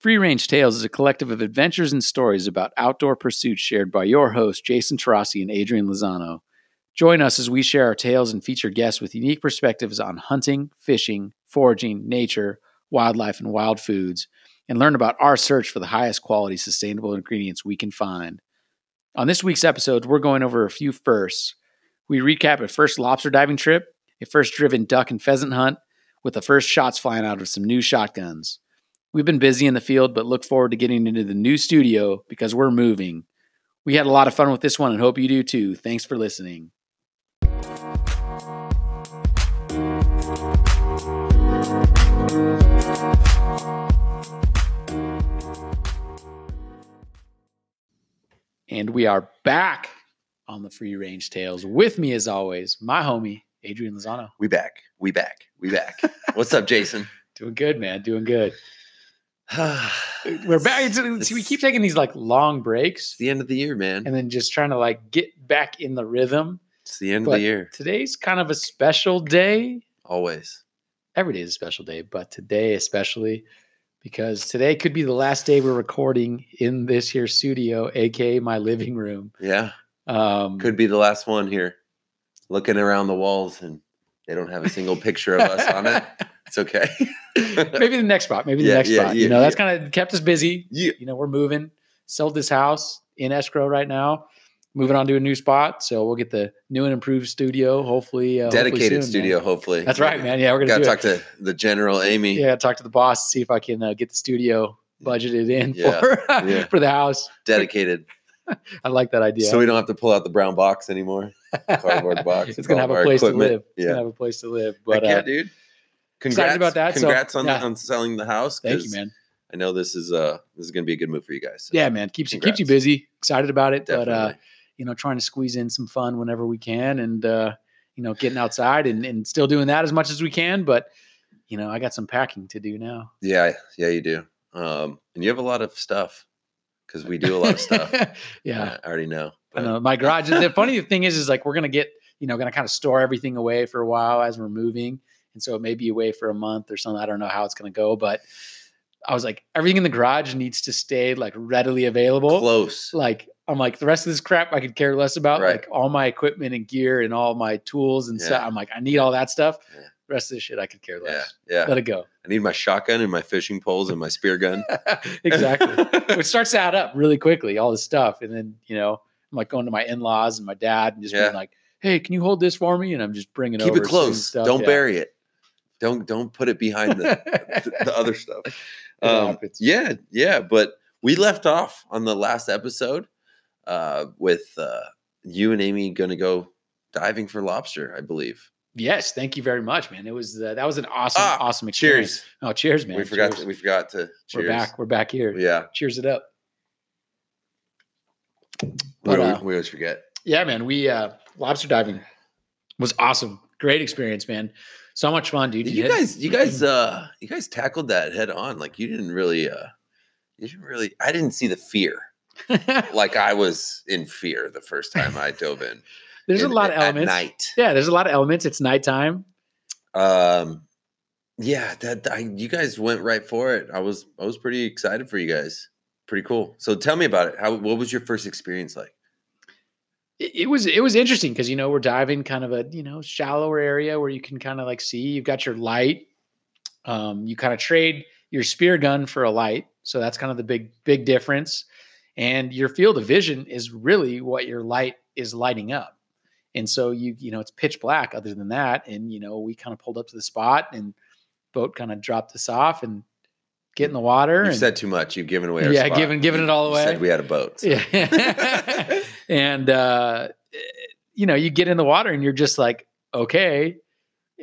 Free Range Tales is a collective of adventures and stories about outdoor pursuits shared by your hosts, Jason Tarasi and Adrian Lozano. Join us as we share our tales and feature guests with unique perspectives on hunting, fishing, foraging, nature, wildlife, and wild foods, and learn about our search for the highest quality sustainable ingredients we can find. On this week's episode, we're going over a few firsts. We recap a first lobster diving trip, a first driven duck and pheasant hunt, with the first shots flying out of some new shotguns. We've been busy in the field, but look forward to getting into the new studio because we're moving. We had a lot of fun with this one and hope you do too. Thanks for listening. And we are back on the Free Range Tales. With me, as always, my homie, Adrian Lozano. We back. We back. We back. What's up, Jason? Doing good, man. Doing good. We're back. It's, it's, we keep taking these like long breaks It's the end of the year, man. and then just trying to like get back in the rhythm. It's the end But of the year. Today's kind of a special day. Always. Every day is a special day, but today especially because today could be the last day we're recording in this here studio, aka my living room. Yeah. Um, Could be the last one here. Looking around the walls and they don't have a single picture of us on it. It's okay. maybe the next spot. Maybe the Yeah, next yeah, spot. yeah, you know, that's kind of kept us busy. Yeah. You know, we're moving. Sold this house in escrow right now. Moving on to a new spot, so we'll get the new and improved studio. Hopefully, uh, hopefully Dedicated soon, studio, man. hopefully. That's right, man. Yeah, we're gonna talk it. to the general Amy. Yeah, talk to the boss, see if I can uh, get the studio budgeted in for for the house. Dedicated. I like that idea. So we don't have to pull out the brown box anymore. cardboard box it's gonna have a place to equipment. live. It's Yeah. gonna have a place to live. But yeah, uh, dude. excited Congrats, about that, so, Congrats on, yeah. on selling the house. thank you, man. I know this is uh this is gonna be a good move for you guys. so Yeah, man. Keeps you keeps you busy. Excited about it. But uh, Definitely. you know, trying to squeeze in some fun whenever we can and uh, you know, getting outside and, and still doing that as much as we can. But you know, I got some packing to do now. Yeah, yeah, you do. Um, and you have a lot of stuff because we do a lot of stuff. yeah. I already know. I know my garage. the funny thing is, is like we're gonna get, you know, gonna kind of store everything away for a while as we're moving, and so it may be away for a month or something. I don't know how it's gonna go, but I was like, everything in the garage needs to stay like readily available. Close. Like I'm like the rest of this crap I could care less about. Right. Like all my equipment and gear and all my tools and stuff. I'm like, I need all that stuff. Yeah. Rest of this shit I could care less. yeah. yeah. Let it go. I need my shotgun and my fishing poles and my spear gun. exactly. it starts to add up really quickly, all this stuff. And then, you know, I'm like going to my in laws and my dad and just Yeah. being like, hey, can you hold this for me? And I'm just bringing Keep over Keep it close. Don't Yeah. bury it. Don't don't put it behind the, the, the other stuff. Um, yeah, yeah. But we left off on the last episode uh, with uh, you and Amy going to go diving for lobster, I believe. Yes. Thank you very much, man. It was, uh, that was an awesome, Ah, awesome experience. Cheers. Oh, cheers, man. we forgot. Cheers. To, we forgot to. Cheers. We're back. We're back here. Yeah. Cheers it up. We, But, always- uh, we always forget. Yeah, man. We, uh, lobster diving was awesome. Great experience, man. So much fun, dude. You had- guys, you guys, uh, you guys tackled that head on. Like you didn't really, uh, you didn't really. I didn't see the fear. Like I was in fear the first time I dove in. There's a lot of elements. night. Yeah, there's a lot of elements. It's nighttime. Um, yeah, that I, you guys went right for it. I was, I was pretty excited for you guys. Pretty cool. So tell me about it. How, what was your first experience like? it, it was it was interesting because you know we're diving kind of a you know shallower area where you can kind of like see you've got your light um, you kind of trade your spear gun for a light so that's kind of the big big difference and your field of vision is really what your light is lighting up and so you you know it's pitch black other than that and you know we kind of pulled up to the spot and boat kind of dropped us off and get in the water You said too much. You've given away. Our Yeah, given giving it all away. Said we had a boat. so. yeah. and uh, you know, you get in the water and you're just like, okay.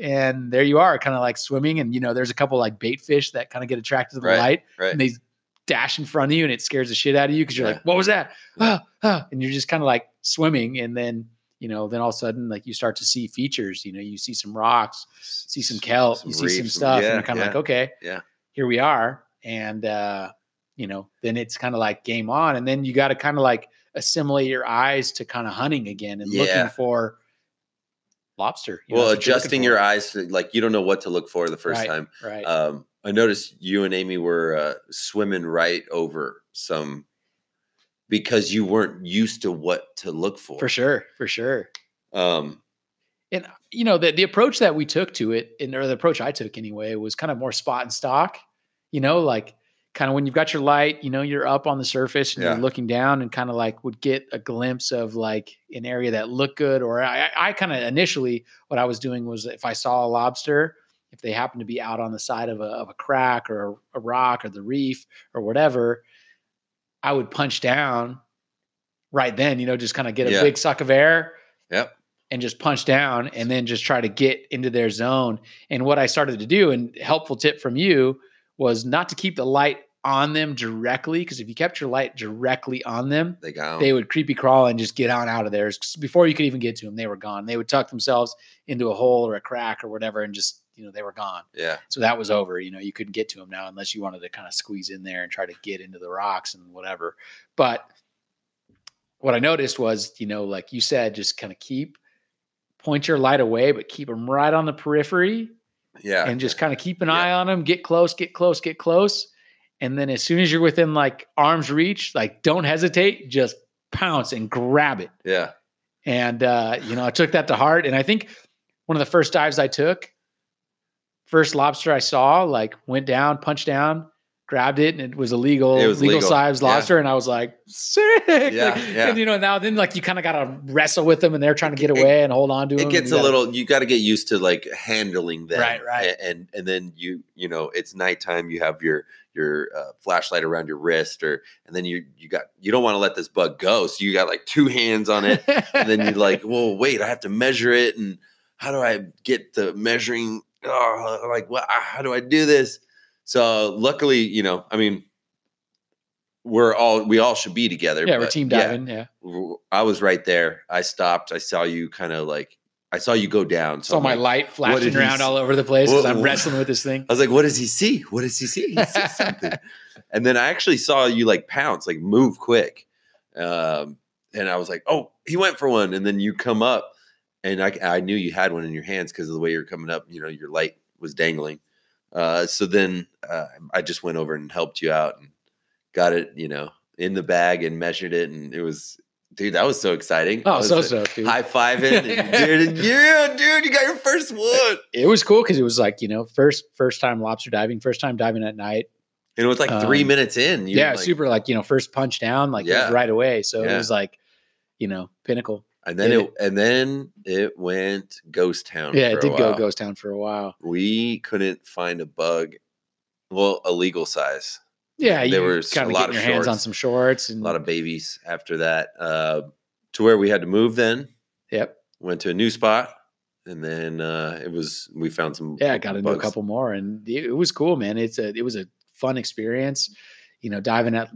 And there you are, kind of like swimming. And you know, there's a couple like bait fish that kind of get attracted to the Right, light, right. and they dash in front of you, and it scares the shit out of you because you're Yeah. like, what was that? Ah, ah. And you're just kind of like swimming, and then you know, then all of a sudden, like you start to see features. You know, you see some rocks, see some kelp, you see some stuff, yeah, and you're kind of yeah. like, okay, Yeah. here we are. And uh, you know, then it's kind of like game on. And then you got to kind of like assimilate your eyes to kind of hunting again and Yeah. looking for lobster. you well, that's what you're looking adjusting your eyes, to, like you don't know what to look for the first Right, time. Right. Um, I noticed you and Amy were uh, swimming right over some because you weren't used to what to look for. For sure, for sure. Um, And you know, the the approach that we took to it, and or the approach I took anyway, was kind of more spot and stock. You know, like kind of when you've got your light, you know, you're up on the surface and Yeah. you're looking down, and kind of like would get a glimpse of like an area that looked good. Or I, I- kind of initially what I was doing was if I saw a lobster, if they happened to be out on the side of a of a crack or a, a rock or the reef or whatever, I would punch down right then. You know, just kind of get a Yeah. big suck of air yep. and just punch down and then just try to get into their zone. And what I started to do, and helpful tip from you, was not to keep the light on them directly. Because if you kept your light directly on them, They got 'em. they would creepy crawl and just get on out of there. Before you could even get to them, they were gone. They would tuck themselves into a hole or a crack or whatever and just, you know, they were gone. yeah. So that was over. You know, you couldn't get to them now unless you wanted to kind of squeeze in there and try to get into the rocks and whatever. But what I noticed was, you know, like you said, just kind of keep point your light away, but keep them right on the periphery Yeah. and just kind of keep an Yeah. eye on them. Get close, get close, get close. And then as soon as you're within like arm's reach, like don't hesitate, just pounce and grab it. yeah. And uh, you know, I took that to heart. And I think one of the first dives I took, first lobster I saw, like went down, punched down, grabbed it, and it was a legal, It was legal legal. size Yeah. lobster. And I was like, sick. Yeah, Like, yeah. And you know, now then like you kind of gotta wrestle with them and they're trying to get away and hold on to them. It gets a gotta- little. You got to get used to like handling them. Right, right. And and then you you know it's nighttime. You have your your uh, flashlight around your wrist, or and then you you got you don't want to let this bug go, so you got like two hands on it, and then you're like, well, wait, I have to measure it, and how do I get the measuring? Oh, like what? How do I do this? So luckily, you know, I mean, we're all we all should be together. yeah, we're team yeah, diving. Yeah. w- I was right there. I stopped. I saw you kind of like I saw you go down. So Saw my like- light flashing around all over the place because I'm wrestling with this thing. I was like, what does he see? What does he see? He sees something. and then I actually saw you like pounce, like move quick. Um, and I was like, oh, he went for one. And then you come up, and I, I knew you had one in your hands because of the way you're coming up. You know, your light was dangling. Uh, so then uh, I just went over and helped you out and got it, you know, in the bag and measured it. And it was, dude, that was so exciting. Oh, so so. High fiving, dude, yeah, dude, you got your first one. it was cool because it was like you know first first time lobster diving, first time diving at night. And it was like three Um, minutes in. you yeah, like- super like you know first punch down like Yeah. right away. So it was like you know pinnacle. And then Did it, and then it went ghost town. Yeah, it did go ghost town for a while. We couldn't find a bug, well, a legal size. Yeah, There you was a lot of your hands on shorts. some shorts and A lot of babies after that, uh, to where we had to move. Then yep. went to a new spot, and then uh, it was we found some. Yeah, I got into a couple more and it, it was cool, man. It's a it was a fun experience. You know, diving at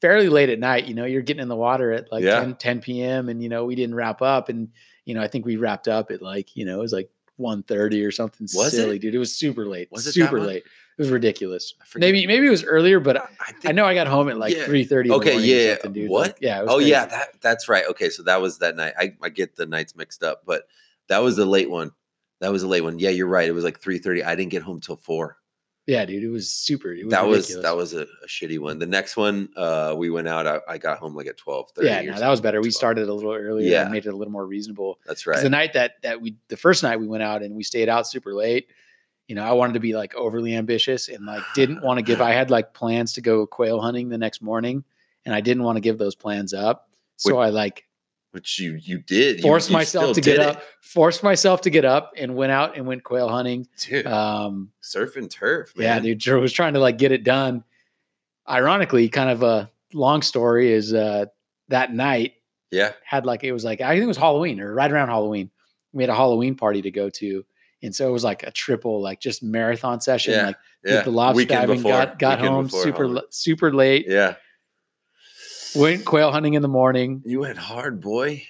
fairly late at night. You know, you're getting in the water at like Yeah. 10, 10 p.m. and you know we didn't wrap up and you know I think we wrapped up at like you know it was like 1.30 or something Was silly, it? dude. It was super late. Was it super late? It was ridiculous. Maybe maybe it was earlier, but I, I, I know I got home at like Yeah. 3.30. Okay, yeah, dude. what? Like, yeah. Oh crazy. yeah, that that's right. Okay, so that was that night. I, I get the nights mixed up, but that was the late one. That was a late one. Yeah, you're right. It was like three thirty. I didn't get home till four. Yeah, dude. It was super. It was that was that was a, a shitty one. The next one, uh, we went out. I, I got home like at twelve thirty. yeah. No, that was better. We started a little earlier. Yeah. and made it a little more reasonable. That's right. The night that that we the first night we went out and we stayed out super late. You know, I wanted to be like overly ambitious and like didn't want to give. I had like plans to go quail hunting the next morning, and I didn't want to give those plans up. So I like Which you you did. Forced you myself to get up. Forced myself to get up and went out and went quail hunting. dude. Um, surf and turf, man. yeah, dude, was trying to like get it done. Ironically, kind of a long story is uh, that night Yeah, had like it was like I think it was Halloween or right around Halloween. We had a Halloween party to go to, and so it was like a triple like just marathon session. Yeah, Like yeah. the lobster diving, before, got got home super Halloween. super late. Yeah, Went quail hunting in the morning. you went hard, boy.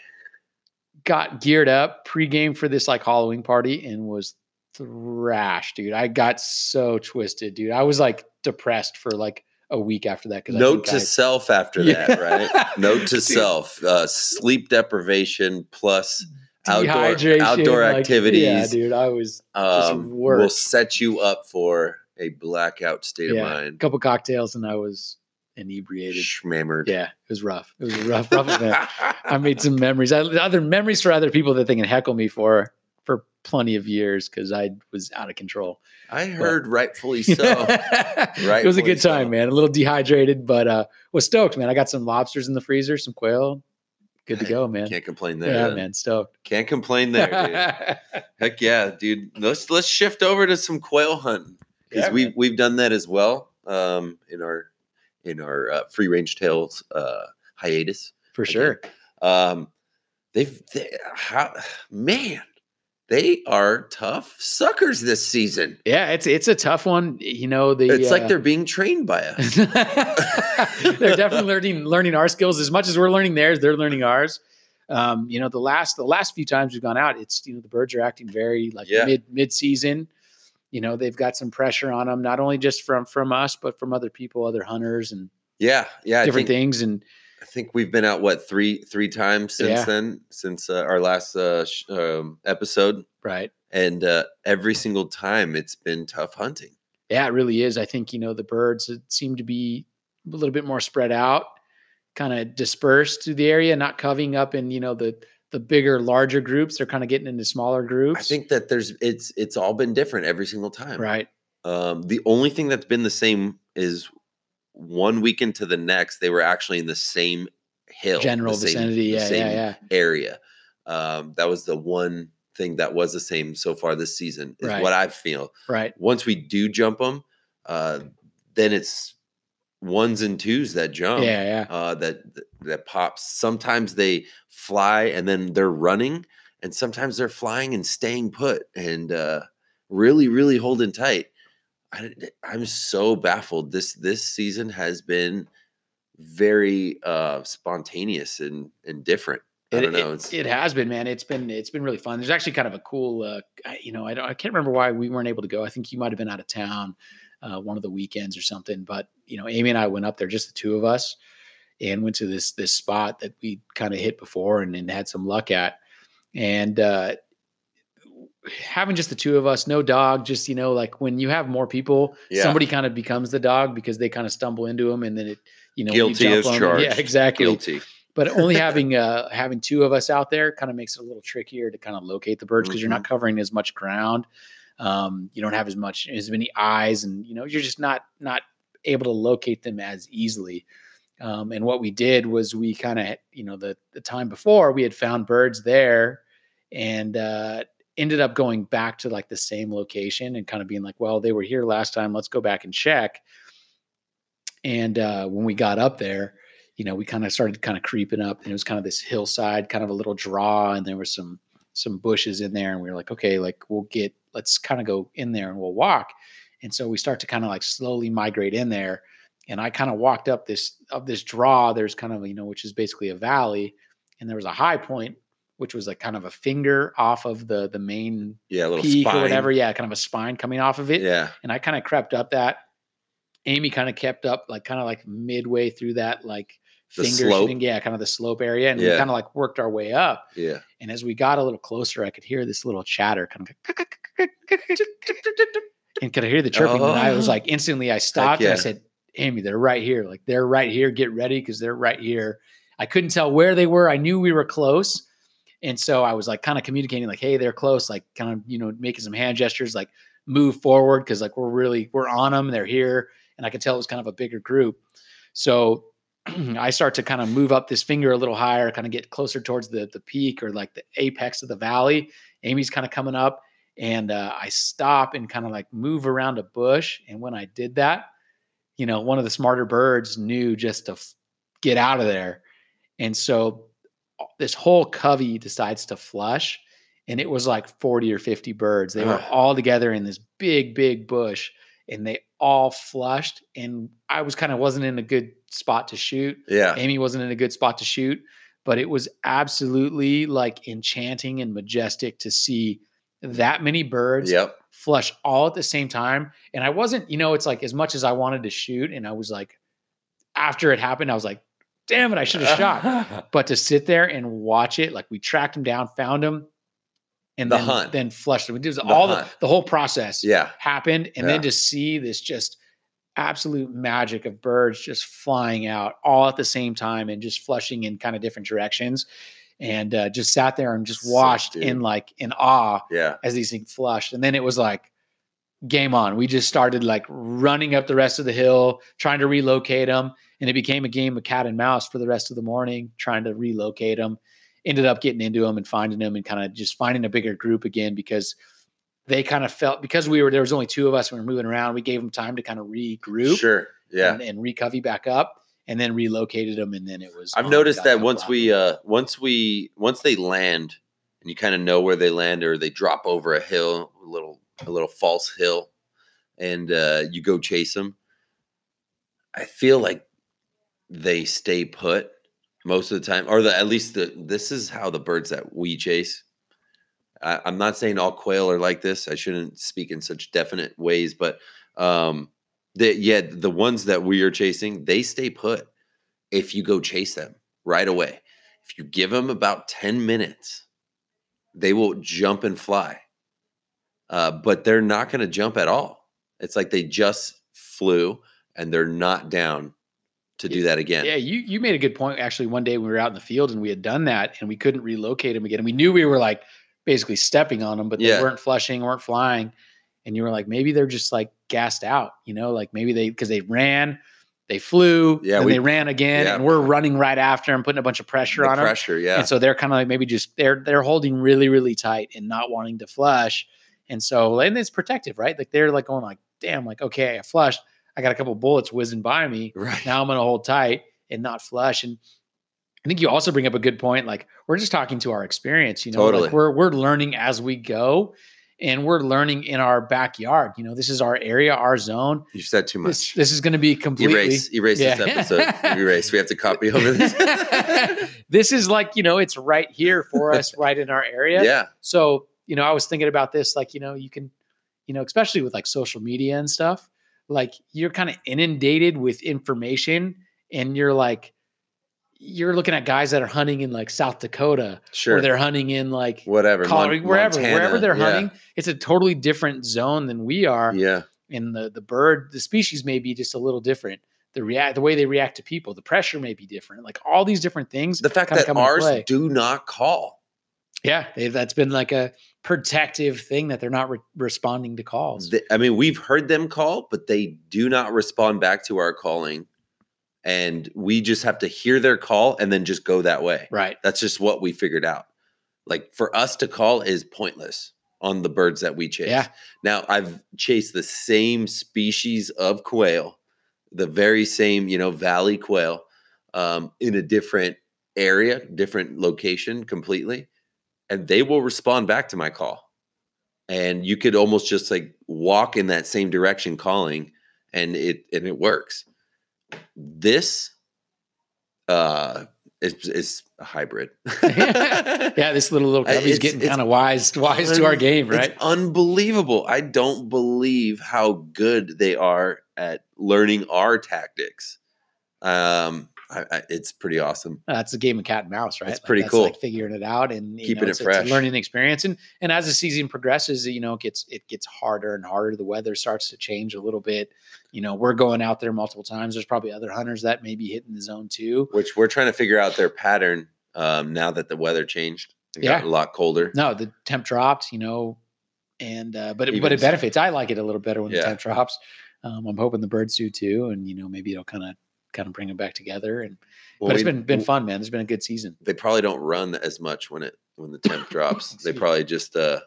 Got geared up pregame for this like Halloween party and was thrashed, dude. I got so twisted, dude. I was like depressed for like a week after that. because Note to self after that, right? Note to Dude. self: uh, sleep deprivation plus outdoor outdoor like, activities. Yeah, dude. I was Just um, will set you up for a blackout state Yeah. of mind. A couple cocktails and I was inebriated. Schmammered. Yeah, it was rough. It was a rough, rough event. I made some memories. I, other memories for other people that they can heckle me for for plenty of years because I was out of control. I heard rightfully so. it was a good Rightfully so. time, man. A little dehydrated, but uh was stoked, man. I got some lobsters in the freezer, some quail. Good to go, man. Can't complain there. Yeah, man, stoked. Can't complain there, dude. Heck yeah, dude. Let's let's shift over to some quail hunting because Yeah, we man. we've done that as well um, in our in our uh, free range tales uh, hiatus. For again. sure. Um, they've they, how, man, they are tough suckers this season. Yeah, it's it's a tough one. You know, the It's like uh, they're being trained by us. they're definitely learning learning our skills as much as we're learning theirs. They're learning ours. Um, you know, the last the last few times we've gone out, it's you know the birds are acting very like Yeah. mid mid season. You know, they've got some pressure on them, not only just from from us, but from other people, other hunters, and Yeah, yeah. Different think, things. And I think we've been out what three three times since Yeah. then, since uh, our last uh, sh- um, episode, right, and uh, every single time it's been tough hunting. yeah, it really is. I think you know the birds seem to be a little bit more spread out, kind of dispersed through the area, not covering up in you know the the bigger, larger groups. They're kind of getting into smaller groups. I think that there's it's it's all been different every single time. right. Um, the only thing that's been the same is one weekend to the next, they were actually in the same hill, General the same- vicinity. the Yeah, same yeah, yeah. area. Um, that was the one thing that was the same so far this season. Is Right. what I feel. Right. Once we do jump them, uh, then it's ones and twos that jump. Yeah, yeah. Uh, that that pops. Sometimes they fly and then they're running, and sometimes they're flying and staying put and uh, really, really holding tight. I, I'm so baffled. This this season has been very uh, spontaneous and and different. I It, don't know. it, it has been, man. It's been it's been really fun. There's actually kind of a cool, uh, you know, I don't, I can't remember why we weren't able to go. I think you might have been out of town uh, one of the weekends or something. But you know, Amy and I went up there, just the two of us, and went to this this spot that we kind of hit before and, and had some luck at. And uh, having just the two of us, no dog, just you know, like when you have more people, Yeah. somebody kind of becomes the dog because they kind of stumble into them, and then it, you know, you Guilty as on 'em- Yeah, exactly guilty. but only having uh having two of us out there kind of makes it a little trickier to kind of locate the birds because you're not covering as much ground um you don't have as much as many eyes and you know you're just not not able to locate them as easily. Um and what we did was we kind of you know the the time before we had found birds there and uh ended up going back to like the same location and kind of being like well they were here last time let's go back and check. And uh when we got up there you know, we kind of started kind of creeping up and it was kind of this hillside, kind of a little draw, and there was some some bushes in there, and we were like, okay, like we'll get let's kind of go in there and we'll walk. And so we start to kind of like slowly migrate in there. And I kind of walked up this up this draw. There's kind of, you know, which is basically a valley, and there was a high point, which was like kind of a finger off of the the main Yeah, a little peak spine. or whatever. Yeah, kind of a spine coming off of it Yeah, and I kind of crept up that. Amy kind of kept up, like kind of like midway through that, like The finger slope? shooting, yeah, kind of the slope area, and we kind of like worked our way up. yeah. And as we got a little closer, I could hear this little chatter, kind of, and could I hear the chirping? And I was Oh. like, instantly, I stopped and I said, "Amy, they're right here. Like they're right here. Get ready because they're right here." I couldn't tell where they were. I knew we were close. And so I was like kind of communicating, like, hey, they're close, like kind of, you know, making some hand gestures, like move forward because like we're really we're on them, they're here. And I could tell it was kind of a bigger group. So I start to kind of move up this finger a little higher, kind of get closer towards the the peak or like the apex of the valley. Amy's kind of coming up, and uh, I stop and kind of like move around a bush. And when I did that, you know, one of the smarter birds knew just to f- get out of there. And so uh, this whole covey decides to flush, and it was like 40 or 50 birds. They were all together in this big, big bush, and they all flushed. And I was kind of wasn't in a good spot to shoot. Yeah. Amy wasn't in a good spot to shoot, but it was absolutely like enchanting and majestic to see that many birds Yep. flush all at the same time. And I wasn't, you know, it's like as much as I wanted to shoot, and I was like, after it happened, I was like, damn it, I should have shot. But to sit there and watch it, like we tracked him down, found him, and The then, hunt. then flushed them. It was all the, the whole process Yeah. happened, and Yeah. then to see this just absolute magic of birds just flying out all at the same time and just flushing in kind of different directions, and uh, just sat there and just watched dude. in like in awe Yeah. as these things flushed. And then it was like game on. We just started like running up the rest of the hill, trying to relocate them. And it became a game of cat and mouse for the rest of the morning, trying to relocate them. Ended up getting into them and finding them and kind of just finding a bigger group again because they kind of felt because we were there was only two of us and we were moving around. We gave them time to kind of regroup Sure. Yeah. and, and recovey back up and then relocated them. And then it was. I've noticed that once out we uh once we once they land and you kind of know where they land or they drop over a hill, a little a little false hill and uh you go chase them. I feel like they stay put most of the time or the at least the this is how the birds that we chase I, I'm not saying all quail are like this. I shouldn't speak in such definite ways, but um, the, yeah, the ones that we are chasing, they stay put if you go chase them right away. If you give them about 10 minutes, they will jump and fly. Uh, but they're not going to jump at all. It's like they just flew and they're not down to do that again. Yeah, you you made a good point. Actually, one day we were out in the field and we had done that and we couldn't relocate them again. And we knew we were like basically stepping on them, but Yeah. they weren't flushing, weren't flying. And you were like, maybe they're just like gassed out, you know, like maybe they because they ran, they flew, Yeah, we- they ran again, yeah. and we're running right after them, putting a bunch of pressure The on them. pressure, yeah. And so they're kind of like maybe just they're they're holding really really tight and not wanting to flush. And so and it's protective, right? Like they're like going like, damn, like okay, I flushed. I got a couple bullets whizzing by me. right. Now I'm going to hold tight and not flush. And I think you also bring up a good point. Like we're just talking to our experience, you know, Totally. like we're we're learning as we go, and we're learning in our backyard. You know, this is our area, our zone. You said too much. This this is going to be completely. erase erase Yeah. this episode. erase. We have to copy over this. this is like you know, it's right here for us, right in our area. yeah. So, you know, I was thinking about this, like, you know, you can, you know, especially with like social media and stuff, like you're kind of inundated with information and you're like, you're looking at guys that are hunting in like South Dakota Sure. or they're hunting in like Whatever. Colorado, Mon- wherever, Montana, wherever they're yeah, hunting. It's a totally different zone than we are. Yeah. And the, the bird, the species may be just a little different. The react, the way they react to people, the pressure may be different. Like all these different things. The fact that ours do not call. Yeah, they've, that's been like a protective thing that they're not re- responding to calls. Th- I mean, we've heard them call, but they do not respond back to our calling. And we just have to hear their call and then just go that way. right. That's just what we figured out. Like for us to call is pointless on the birds that we chase. Yeah. Now I've chased the same species of quail, the very same, you know, valley quail, um, in a different area, different location completely, and they will respond back to my call. And you could almost just like walk in that same direction calling, and it and it works. This uh is is a hybrid. Yeah, this little little it's- getting kind of wise wise to our game, right? It's unbelievable. I don't believe how good they are at learning our tactics. Um, I, I, it's pretty awesome. That's a game of cat and mouse, right? It's pretty that's cool. Like figuring it out and you Keeping know, it it's, it's a fresh. learning experience. And and as the season progresses, you know, it gets it gets harder and harder. The weather starts to change a little bit. You know, we're going out there multiple times. There's probably other hunters that may be hitting the zone too. Which we're trying to figure out their pattern um, now that the weather changed. It Yeah. got a lot colder. No, the temp dropped, you know, and uh, but it, Even but it so. benefits. I like it a little better when Yeah. the temp drops. Um, I'm hoping the birds do too, and you know maybe it'll kind of kind of bring them back together. And Well, but it's we- been been fun, man. It's been a good season. They probably don't run as much when it when the temp drops. they probably just uh,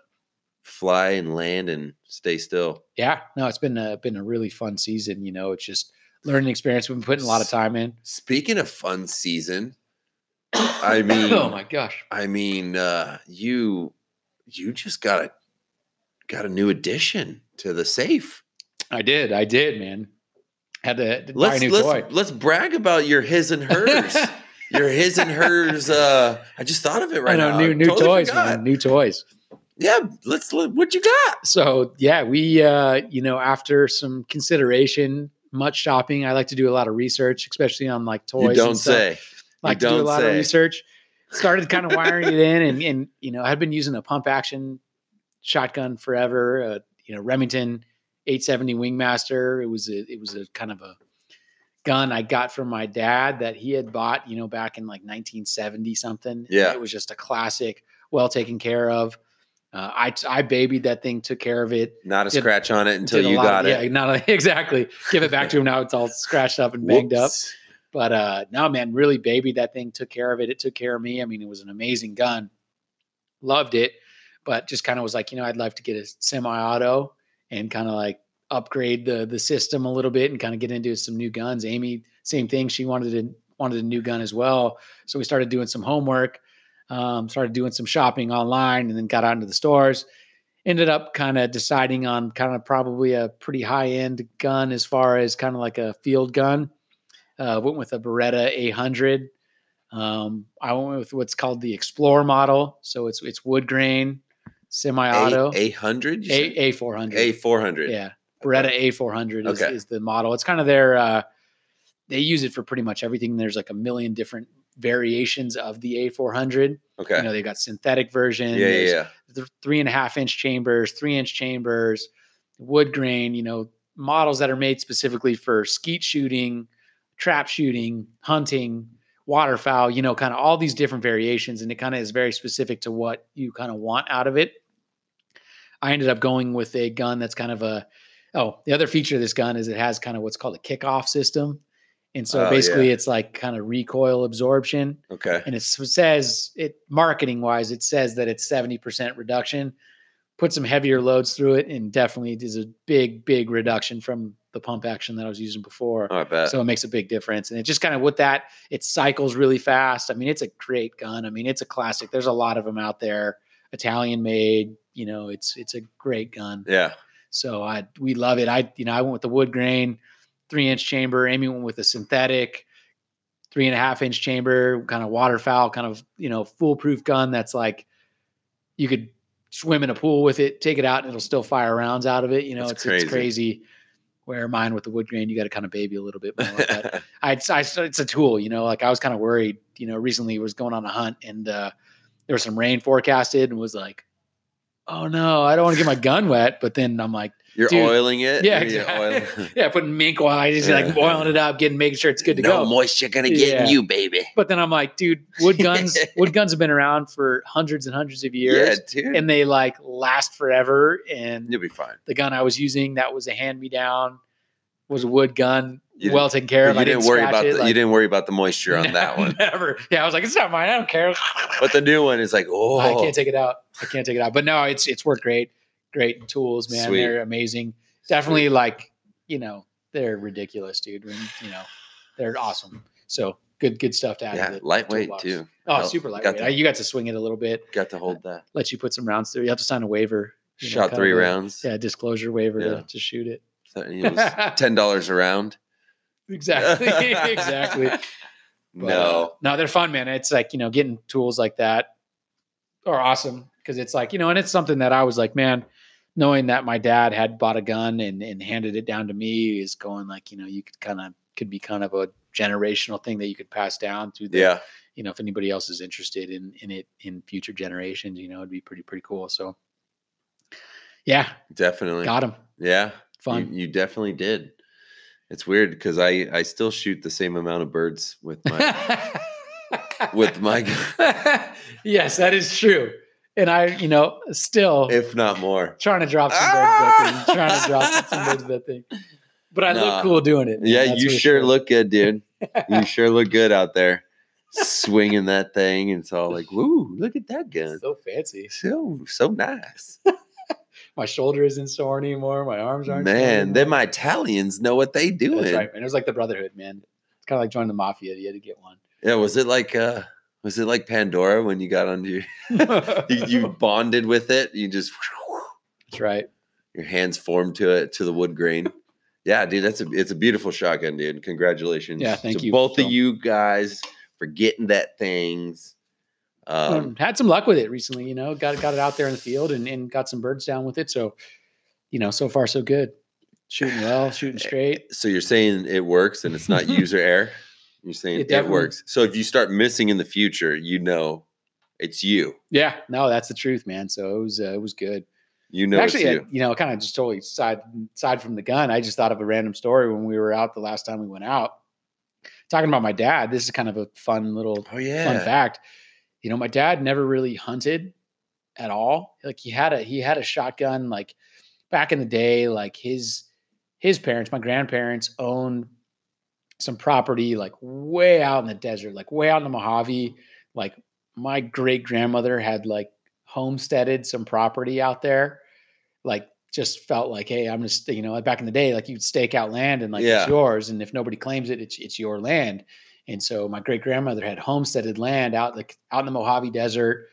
fly and land and stay still. Yeah, no, it's been a been a really fun season. You know, it's just learning experience. We've been putting a lot of time in. Speaking of fun season, I mean, oh my gosh, I mean, uh, you you just got a got a new addition to the safe. I did, I did, man. Had to, to buy a Let's new let's toy. let's brag about your his and hers. your his and hers. Uh, I just thought of it right I know now. new new Totally toys, forgot. man. New toys. Yeah, let's. let- What you got? So yeah, we uh, you know after some consideration, much shopping. I like to do a lot of research, especially on like toys. You and don't stuff. say. like You to do a don't lot of research. Started kind of wiring it in, and and you know, I had been using a pump action shotgun forever. Uh, you know, Remington 870 Wingmaster. It was a, it was a kind of a gun I got from my dad that he had bought, you know, back in like 1970 something. Yeah. It was just a classic, well taken care of. Uh, I I babied that thing, took care of it. Not a Did- scratch on it until you got of- it. Yeah, not exactly. Give it back to him now. It's all scratched up and banged up. But uh no, man, really babied that thing, took care of it. It took care of me. I mean, it was an amazing gun. Loved it, but just kind of was like, you know, I'd love to get a semi-auto and kind of like upgrade the the system a little bit and kind of get into some new guns. Amy, same thing. She wanted a wanted a new gun as well. So we started doing some homework, um, started doing some shopping online, and then got out into the stores. Ended up kind of deciding on kind of probably a pretty high end gun as far as kind of like a field gun. Uh, went with a Beretta 800. Um, I went with what's called the Explorer model. So it's it's wood grain, semi-auto, A hundred. A A four hundred. A four hundred. Yeah, Beretta A four hundred is, Okay. is the model. It's kind of their. Uh, they use it for pretty much everything. There's like a million different variations of the A four hundred. Okay. You know, they've got synthetic version. yeah, yeah, yeah. the three and a half inch chambers, three inch chambers, wood grain, you know, models that are made specifically for skeet shooting, trap shooting, hunting, waterfowl, you know, kind of all these different variations. And it kind of is very specific to what you kind of want out of it. I ended up going with a gun that's kind of a, oh, the other feature of this gun is it has kind of what's called a kickoff system. And so Oh, basically yeah. it's like kind of recoil absorption Okay. and it says it marketing wise it says that it's 70% reduction put some heavier loads through it and definitely is a big big reduction from the pump action that i was using before Oh, I bet. so it makes a big difference and it just kind of with that it cycles really fast i mean it's a great gun i mean it's a classic there's a lot of them out there italian made you know it's it's a great gun yeah. so I we love it. I you know I went with the wood grain, three inch chamber. Amy went with a synthetic, three and a half inch chamber, kind of waterfowl, kind of you know foolproof gun that's like you could swim in a pool with it, take it out, and it'll still fire rounds out of it. You know, it's it's crazy. crazy. Where mine with the wood grain, you got to kind of baby a little bit more. But I, I, it's a tool, you know. Like I was kind of worried, you know. Recently, was going on a hunt and uh, there was some rain forecasted, and was like, "Oh no, I don't want to get my gun wet." But then I'm like, You're Dude. oiling it. Yeah, exactly. "Yeah, putting mink oil, just like oiling it up, getting making sure it's good to go. no go." moisture gonna get Yeah. in you, baby. But then I'm like, dude, wood guns, wood guns have been around for hundreds and hundreds of years, Yeah, dude. and they like last forever. And You'll be fine. the gun I was using that was a hand me down was a wood gun, You didn't- well taken care of. you I didn't worry about it, the, like- you didn't worry about the moisture on that one. Never. Yeah, I was like, it's not mine. I don't care. But the new one is like, oh, I can't take it out. I can't take it out. But no, it's it's worked great. Great tools, man. Sweet. They're amazing. Definitely like, you know, they're ridiculous, dude. When, you know, they're awesome. So good, good stuff to add. yeah, to the lightweight toolbox. too. Oh, super got lightweight. to- you got to swing it a little bit. Got to hold uh, that. Let you put some rounds through. You have to sign a waiver. you know, Shot three a- rounds. Yeah, disclosure waiver Yeah. to, to shoot it. So it was ten dollars a round. Exactly. exactly. But, no. no, they're fun, man. It's like, you know, getting tools like that are awesome because it's like, you know, and it's something that I was like, man, knowing that my dad had bought a gun and, and handed it down to me is going like, you know, you could kind of, could be kind of a generational thing that you could pass down through the, Yeah. you know, if anybody else is interested in, in it in future generations, you know, it'd be pretty, pretty cool. So yeah, Definitely. got him. Yeah. Fun. You, you definitely did. It's weird because I I still shoot the same amount of birds with my with my gun, yes, that is true. And I, you know, still if not more. trying to drop some birds that thing, ah! trying to drop some birds that thing. But I Nah. look cool doing it. Yeah, you sure look good, dude. You sure look good out there, swinging that thing. And it's all like, woo, look at that gun. so fancy. So so nice, My shoulder isn't sore anymore. My arms aren't. man. anymore. Them Italians know what they doing. That's right, man. It was like the Brotherhood, man. It's kind of like joining the mafia. You had to get one. Yeah, was it like uh was it like Pandora when you got under your you, you bonded with it? You just That's right. your hands formed to it to the wood grain. Yeah, dude, that's a it's a beautiful shotgun, dude. Congratulations. Yeah, thank to you. both So- of you guys for getting that things. Um, Um, had some luck with it recently. You know, got got it out there in the field and, and got some birds down with it. So, you know, so far so good. Shooting well, shooting straight. so you're saying it works and it's not user error? You're saying It it, works. So if you start missing in the future, you know it's you. Yeah, no, that's the truth, man. So it was uh, it was good. You know, Actually, you. you know, kind of just totally side side from the gun. I just thought of a random story when we were out the last time we went out. Talking about my dad, this is kind of a fun little Oh yeah. fun fact. You know, my dad never really hunted at all. Like he had a he had a shotgun like back in the day, like his his parents, my grandparents owned some property like way out in the desert, like way out in the Mojave. Like my great grandmother had like homesteaded some property out there. Like just felt like, hey, I'm just, you know, back in the day, like you'd stake out land and like Yeah. it's yours. And if nobody claims it, it's it's your land. And so my great grandmother had homesteaded land out like out in the Mojave Desert.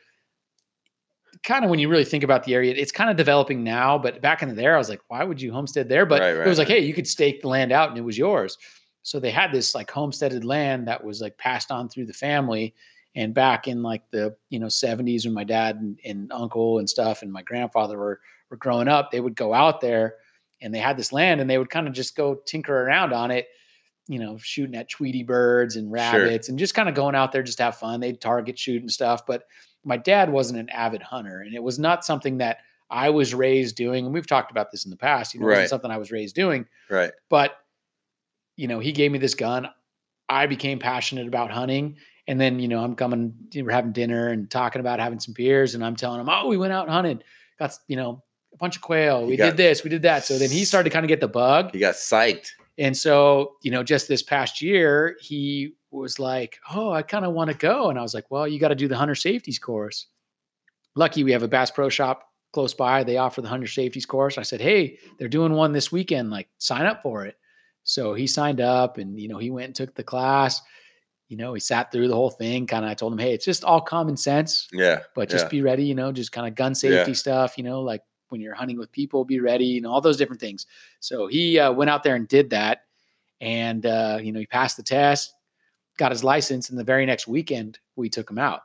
Kind of when you really think about the area, it's kind of developing now. But back in the there, I was like, why would you homestead there? But Right, it was like, right. hey, you could stake the land out and it was yours. So they had this like homesteaded land that was like passed on through the family. And back in like the you know 70s when my dad and, and uncle and stuff and my grandfather were were growing up, they would go out there and they had this land and they would kind of just go tinker around on it, you know, shooting at Tweety birds and rabbits and just kind of going out there just to have fun. They'd target shoot and stuff. But my dad wasn't an avid hunter and it was not something that I was raised doing. And we've talked about this in the past, you know, it wasn't something I was raised doing Right. but you know he gave me this gun i became passionate about hunting and then you know i'm coming we're having dinner and talking about having some beers and i'm telling him oh we went out and hunted got you know a bunch of quail we got- did this we did that so then he started to kind of get the bug He got psyched. And so you know just this past year he was like oh i kind of want to go and i was like well you got to do the hunter safeties course lucky we have a bass pro shop close by they offer the hunter safeties course i said hey they're doing one this weekend like sign up for it so he signed up and you know he went and took the class you know he sat through the whole thing kind of i told him hey it's just all common sense Yeah. but just Yeah. be ready, you know, just kind of gun Yeah. safety stuff, you know, like when you're hunting with people, be ready, and all those different things. So he uh, went out there and did that. And, uh, you know, he passed the test, got his license. And the very next weekend, we took him out.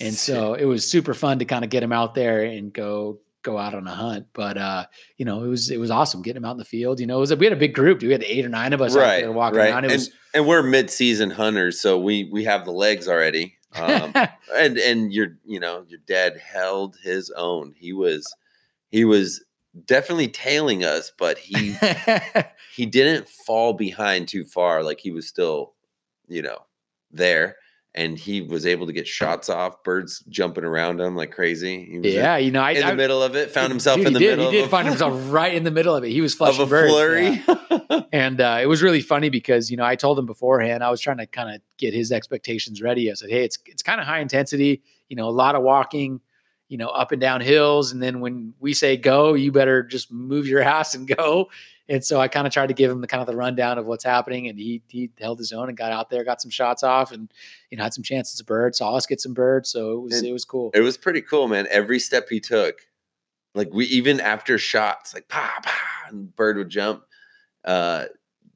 And so it was super fun to kind of get him out there and go go out on a hunt. But uh, you know, it was it was awesome getting him out in the field. You know, it was a, we had a big group. dude. We had eight or nine of us out right. there walking right. around. It and, was and we're mid-season hunters, so we we have the legs already. Um, and and your you know your dad held his own. He was he was definitely tailing us, but he he didn't fall behind too far. Like he was still, you know, there, and he was able to get shots off. Birds jumping around him like crazy. He was in- yeah, you know, I, in, the I- middle of it. Found himself Dude, in the he did. middle. He did of a, find himself right in the middle of it. He was of a birds. flurry. yeah. And uh, it was really funny because you know I told him beforehand I was trying to kind of get his expectations ready. I said, "Hey, it's it's kind of high intensity. You know, a lot of walking. You know, up and down hills. And then when we say go, you better just move your ass and go." And so I kind of tried to give him the kind of the rundown of what's happening, and he he held his own and got out there, got some shots off, and you know had some chances of birds. Saw us get some birds, so it was And it was cool. it was pretty cool, man. Every step he took, like we even after shots, like pa pa, and bird would jump. Uh,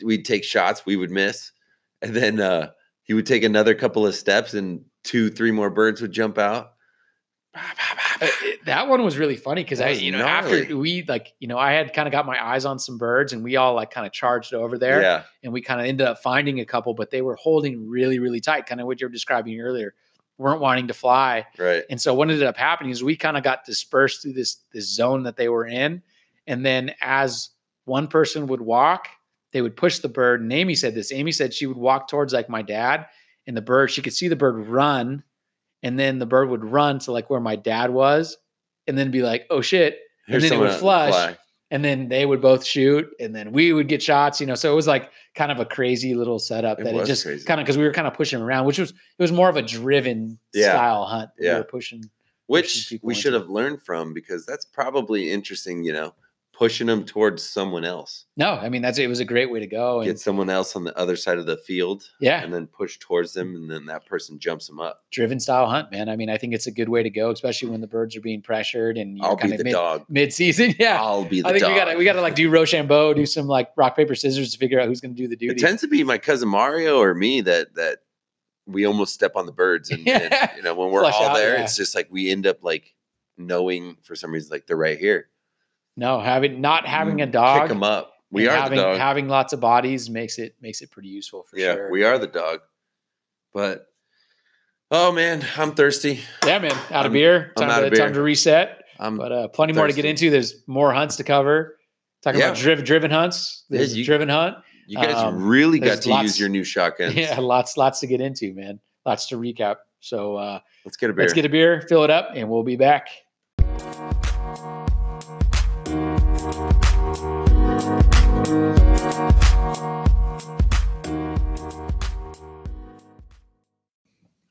we'd take shots, we would miss, and then uh, he would take another couple of steps, and two, three more birds would jump out. Uh, that one was really funny because I, you know, gnarly. after we like, you know, I had kind of got my eyes on some birds and we all like kind of charged over there Yeah, and we kind of ended up finding a couple, but they were holding really, really tight, kind of what you were describing earlier, weren't wanting to fly. right. And so what ended up happening is we kind of got dispersed through this this zone that they were in. And then as one person would walk, they would push the bird. And Amy said this. Amy said she would walk towards like my dad, and the bird, she could see the bird run, and then the bird would run to like where my dad was, and then be like, oh shit. Here's then it would flush. fly. And then they would both shoot, and then we would get shots, you know. So it was like kind of a crazy little setup It that it just kind of because we were kind of pushing around, which was it was more of a driven Yeah. style hunt. We Yeah. were pushing which people we should have learned from because that's probably interesting. You know, pushing them towards someone else, No, I mean that's it was a great way to go. And get someone else on the other side of the field, yeah, and then push towards them, and then that person jumps them up. driven style hunt, man. I mean, I think it's a good way to go, especially when the birds are being pressured and you're I'll be the mid, dog. mid season. Yeah. I'll be the I think dog. we gotta we gotta like do Rochambeau, do some like rock, paper, scissors to figure out who's gonna do the duty. it tends to be my cousin Mario or me that that we almost step on the birds, and, and, you know when we're Flush all out, there, yeah. it's just like we end up like knowing for some reason like they're right here. No, having not having a Mm, dog, Pick them up. We are having the dog. having lots of bodies makes it makes it pretty useful for sure. yeah, sure. we are the dog. But oh man, I'm thirsty. yeah, man. Out of I'm- beer, I'm time out to of beer. time to reset. I'm But uh, plenty more to get into. There's more hunts to cover. Talking about Yeah. driven hunts. Yeah, There's a you- driven hunt. you guys um, really got to lots- use your new shotguns. Yeah, lots lots to get into, man. Lots to recap. So uh, Let's get a beer. let's get a beer, fill it up, and we'll be back.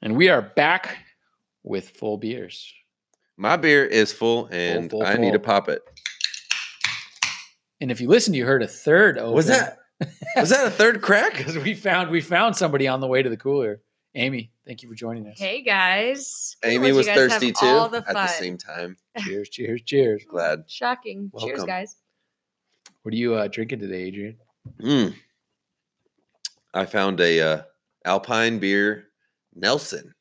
And we are back with full beers. My beer is full and full, I need to pop it. And if you listen, you heard a third open. Was that was that a third crack? because we found we found somebody on the way to the cooler. Amy, thank you for joining us. Hey guys. I'll Amy was thirsty too all the at the same time. Cheers, cheers, cheers. Glad. Shocking. Cheers, guys. What are you uh, drinking today, Adrian? Mm. I found a uh, Alpine beer Nelson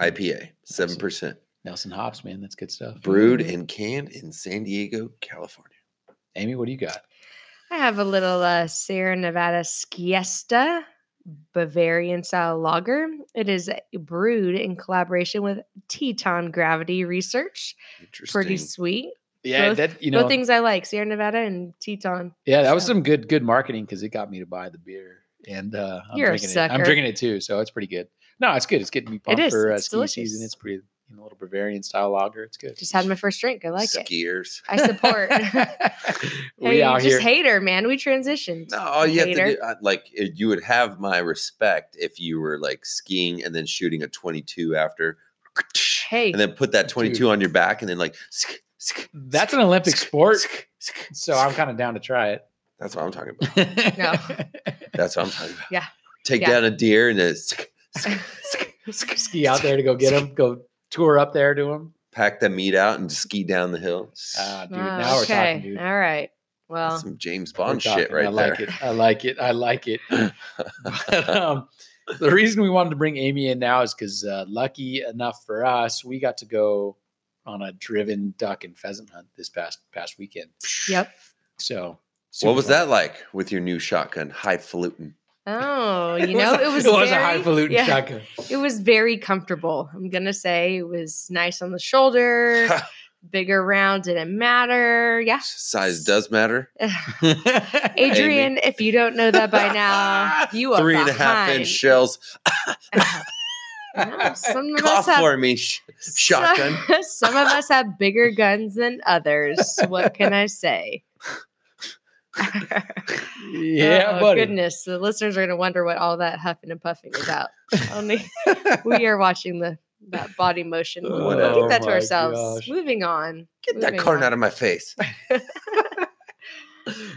IPA, seven percent, Nelson hops, man. That's good stuff. brewed and canned in San Diego, California. Amy, what do you got? I have a little uh, Sierra Nevada Skiesta Bavarian style lager. It is brewed in collaboration with Teton Gravity Research. Interesting. Pretty sweet. Yeah, Both- that you Both know, things I like Sierra Nevada and Teton. yeah, that was so- some good good marketing because it got me to buy the beer, and uh, I'm You're a drinking it. I'm drinking it too, so it's pretty good. No, it's good. It's getting me pumped is. for uh, It's ski season. It's pretty, you know, a little Bavarian style lager. It's good. Just had my first drink. I like it. Skiers. I support. we hey, out just here. hater, man. We transitioned. No, all you have to do, uh, like, you would have my respect if you were like skiing and then shooting a 22 after, Hey, and then put that 22 Dude. on your back and then like, sk- sk- That's sk- an Olympic sk- sport, sk- sk- so I'm kind of down to try it. That's what I'm talking about. No. That's what I'm talking about. Yeah. Take Yeah. down a deer and then sk- sk- sk- Ski out there to go get them. Go tour up there to them. pack the meat out and ski down the hill. Ah, dude, now we're okay. talking, dude. All right. That's Well, some James Bond shit talking. right I like there. it. I like it. I like it. But, um, the reason we wanted to bring Amy in now is because uh, lucky enough for us, we got to go on a driven duck and pheasant hunt this past past weekend. yep. So, What was fun. that like with your new shotgun, highfalutin? Oh, It you know, a- it was it was very, a highfalutin yeah, shotgun. It was very comfortable. I'm gonna say it was nice on the shoulder, bigger round didn't matter. Yeah. Size does matter. Adrian, if you don't know that by now, you are Three and a half behind. inch shells. No, some of Cough us have for me, sh- shotgun. Some, some of us have bigger guns than others. What can I say? yeah, oh, buddy. goodness. The listeners are going to wonder what all that huffing and puffing is about. Only we are watching the that body motion. We'll Whatever. keep that to Oh ourselves. gosh. Moving on. Get that Moving corn on. out of my face.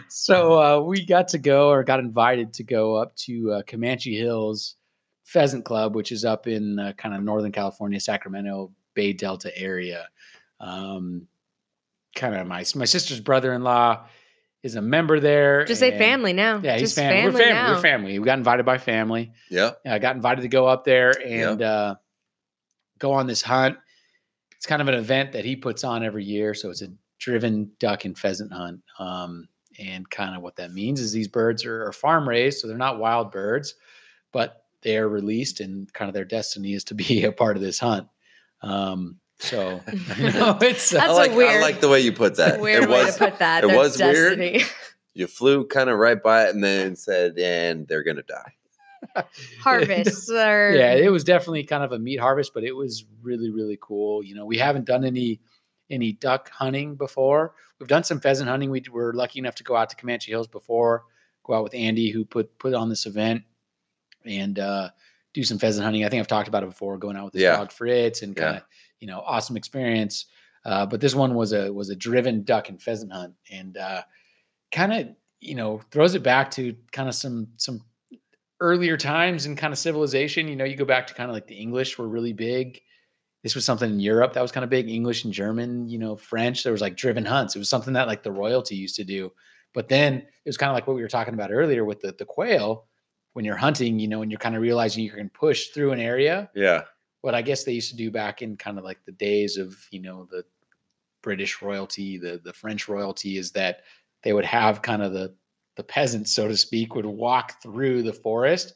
So uh, we got to go or got invited to go up to uh, Comanche Hills Pheasant Club, which is up in uh, kind of Northern California, Sacramento Bay Delta area. Um, kind of my my sister's brother-in-law is a member there. Just say family now. Yeah, he's Just family. family We're family. now. We're family. We got invited by family. Yeah. I got invited to go up there and uh, go on this hunt. It's kind of an event that he puts on every year. So it's a driven duck and pheasant hunt. Um, and kind of what that means is these birds are, are farm raised, so they're not wild birds, but they are released, and kind of their destiny is to be a part of this hunt. Um, so you know, it's That's I a like I like the way you put that. Weird it way was to put that. it their was weird. you flew kind of right by it and then said, and they're gonna die. Harvest or yeah, it was definitely kind of a meat harvest, but it was really, really cool. You know, we haven't done any any duck hunting before. We've done some pheasant hunting. We were lucky enough to go out to Comanche Hills before, go out with Andy, who put put on this event, and uh, do some pheasant hunting. I think I've talked about it before, going out with his Yeah. dog Fritz, and kind of you know awesome experience. Uh, but this one was a was a driven duck and pheasant hunt, and uh, kind of you know throws it back to kind of some some earlier times and kind of civilization. You know, you go back to kind of like the English were really big. This was something in Europe that was kind of big. English and German, you know, French. There was like driven hunts. It was something that like the royalty used to do. But then it was kind of like what we were talking about earlier with the the quail. When you're hunting, you know, and you're kind of realizing you can push through an area. Yeah. What I guess they used to do back in kind of like the days of you know the British royalty, the the French royalty, is that they would have kind of the the peasants, so to speak, would walk through the forest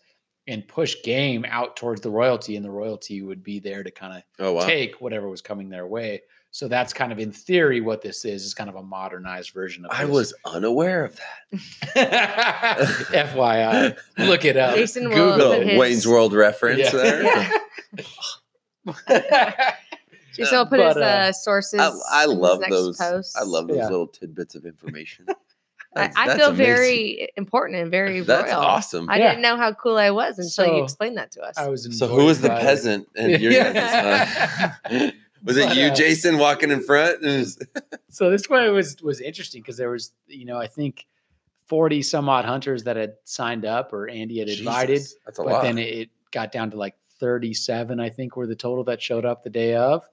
and push game out towards the royalty, and the royalty would be there to kind of Oh wow. take whatever was coming their way. So that's kind of in theory what this is, is kind of a modernized version of I this. was unaware of that. FYI. Look it up. Jason Google put his- Wayne's World reference Yeah. there. Yeah. Jason will put But, his uh, uh, sources. I, I in his love next those. post. I love those Yeah. little tidbits of information. I, That's- I that's feel amazing. very important and very That's royal. awesome. I Yeah. didn't know how cool I was until So, you explained that to us. I was So who was the annoyed by- peasant? And you're Yeah. was it But, you, uh, Jason, walking in front? So this one was was interesting because there was you know I think forty some odd hunters that had signed up or Andy had invited, Jesus, that's a but lot. then it, it got down to like thirty seven I think were the total that showed up the day of,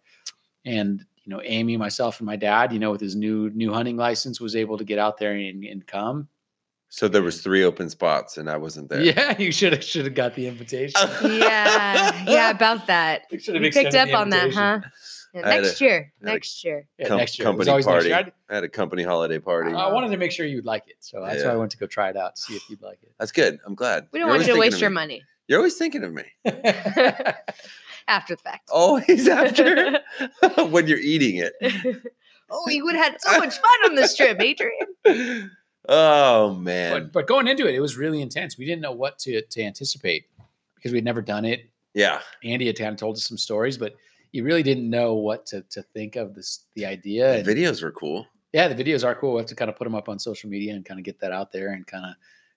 and you know Amy, myself, and my dad, you know with his new new hunting license, was able to get out there and, and come. so there was three open spots, and I wasn't there. Yeah, you should have should have got the invitation. yeah, yeah, about that. You should have You picked up on that, huh? Yeah, next a- year. I had a- Next year. Com- next year. Company party. year. I'd- had a company holiday party. I wanted to make sure you'd like it, so that's why I went to go try it out, see if you'd like it. That's good. I'm glad. We don't You're want you to waste your money You're always thinking of me. after the fact. Always after when you're eating it. oh, you would have had so much fun on this trip, Adrian. Oh man. but, but going into it, it was really intense. We didn't know what to to anticipate because we'd never done it. yeah. Andy had kind of told us some stories, but you really didn't know what to to think of this the idea. And The videos were cool. yeah, the videos are cool. We have to kind of put them up on social media and kind of get that out there and kind of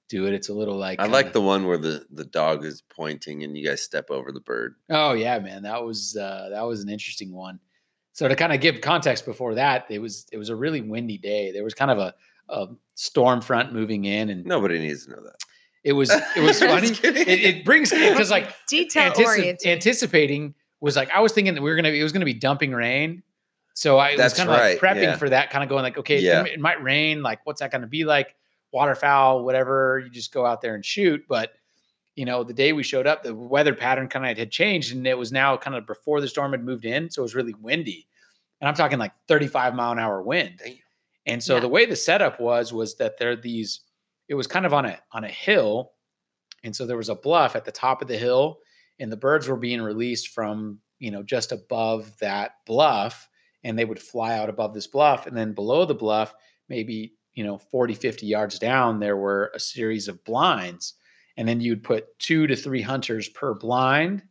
do it. It's a little like I like kinda- the one where the, the dog is pointing and you guys step over the bird. Oh yeah, man, that was uh, that was an interesting one. So to kind of give context before that, it was it was a really windy day. There was kind of a, a storm front moving in, and Nobody needs to know that. it was it was funny. It, it brings because like Detail antici- oriented. anticipating was like I was thinking that we were gonna it was gonna be dumping rain. So I That's was kind of right, like prepping yeah. for that, kind of going like, okay, Yeah. it might rain. Like, what's that going to be like? Waterfowl, whatever. You just go out there and shoot. But you know, the day we showed up, the weather pattern kind of had changed, and it was now kind of before the storm had moved in, so it was really windy. And I'm talking like 35 mile an hour wind. Damn. And so Yeah. the way the setup was was that there are these. It was kind of on a on a hill, and so there was a bluff at the top of the hill, and the birds were being released from you know just above that bluff, and they would fly out above this bluff, and then below the bluff, maybe you know 40, 50 yards down, there were a series of blinds, and then you'd put two to three hunters per blind,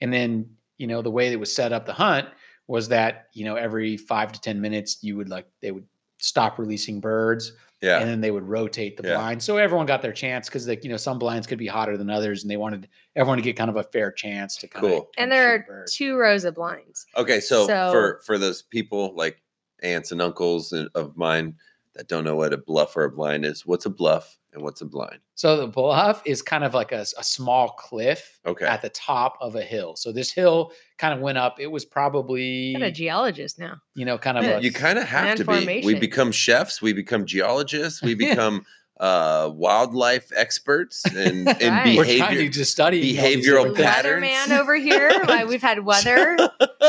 and then you know the way that was set up the hunt was that you know every five to ten minutes you would like they would stop releasing birds Yeah. and then they would rotate the Yeah. blinds so everyone got their chance because like you know some blinds could be hotter than others and they wanted everyone to get kind of a fair chance to kind Cool. of and there are two rows of blinds. Okay, so, So- for for those people like aunts and uncles uh, of mine that don't know what a bluff or a blind is, what's a bluff and what's a blind? so the bluff is kind of like a small cliff Okay. at the top of a hill so this hill kind of went up it was probably Got a geologist now. you know kind of Yeah, a, you kind of have land to be. We become chefs. We become geologists. We become uh, wildlife experts and, and Right. we're trying behavior. to just study behavioral patterns. Weatherman over here. Like, We've had weather.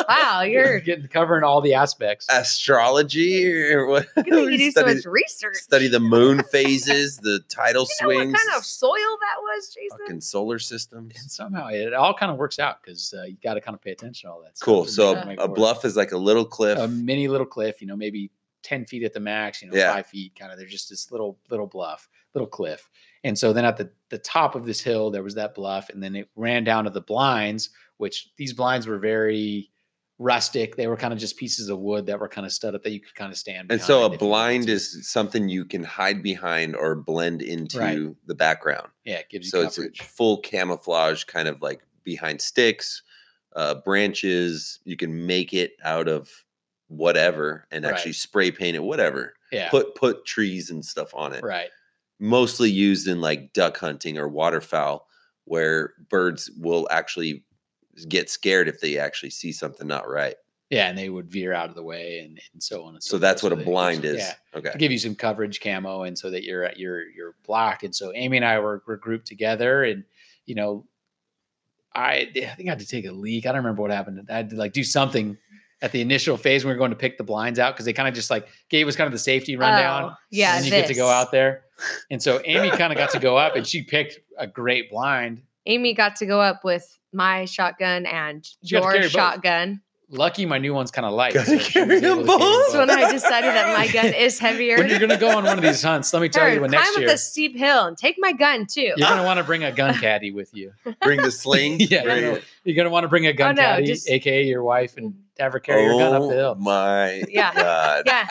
Wow, you're getting covering all the aspects astrology or what? you think you do so study, much research. study the moon phases, the tidal you know swings, what kind of soil that was, Jason? fucking solar systems. and somehow it all kind of works out because uh, you got to kind of pay attention to all that stuff Cool. to So make- a, a bluff is like a little cliff. a mini little cliff, you know, maybe 10 feet at the max, you know, Yeah. five feet kind of. They're just this little, little bluff, little cliff. And so then at the, the top of this hill, there was that bluff. And then it ran down to the blinds, which these blinds were very rustic. They were kind of just pieces of wood that were kind of stood up that you could kind of stand and so a behind if you wanted blind is something you can hide behind or blend into Right. the background. yeah, it gives you So it's coverage. a full camouflage, kind of like behind sticks, uh, branches. You can make it out of whatever and Right. actually spray paint it, whatever. yeah. Put put trees and stuff on it. right. Mostly used in like duck hunting or waterfowl, where birds will actually get scared if they actually see something not right. Yeah. And they would veer out of the way and, and so on and so, So that's what a it gives blind is. Yeah. Okay. to give you some coverage camo and so that you're at you're you're blocked and so amy and i were, were grouped together and you know i i think i had to take a leak i don't remember what happened i had to like do something at the initial phase when we were going to pick the blinds out because they kind of just like gave us kind of the safety rundown. Oh, yeah, and you get to go out there. And so amy kind of got to go up and she picked a great blind. Amy got to go up with my shotgun and You your carry both. Shotgun. Lucky my new one's kind of light. Gotta carry them both. So when I decided that my gun is heavier, when you're gonna go on one of these hunts, let me tell Sure, you, when climb next up year the steep hill and take my gun too. you're gonna want to bring a gun caddy with you. Bring the sling. Yeah, Bring no, it. You're gonna want to bring a gun Oh, no, caddy, just- aka your wife, and have her carry your gun up the hill. Oh my Yeah. god. yeah.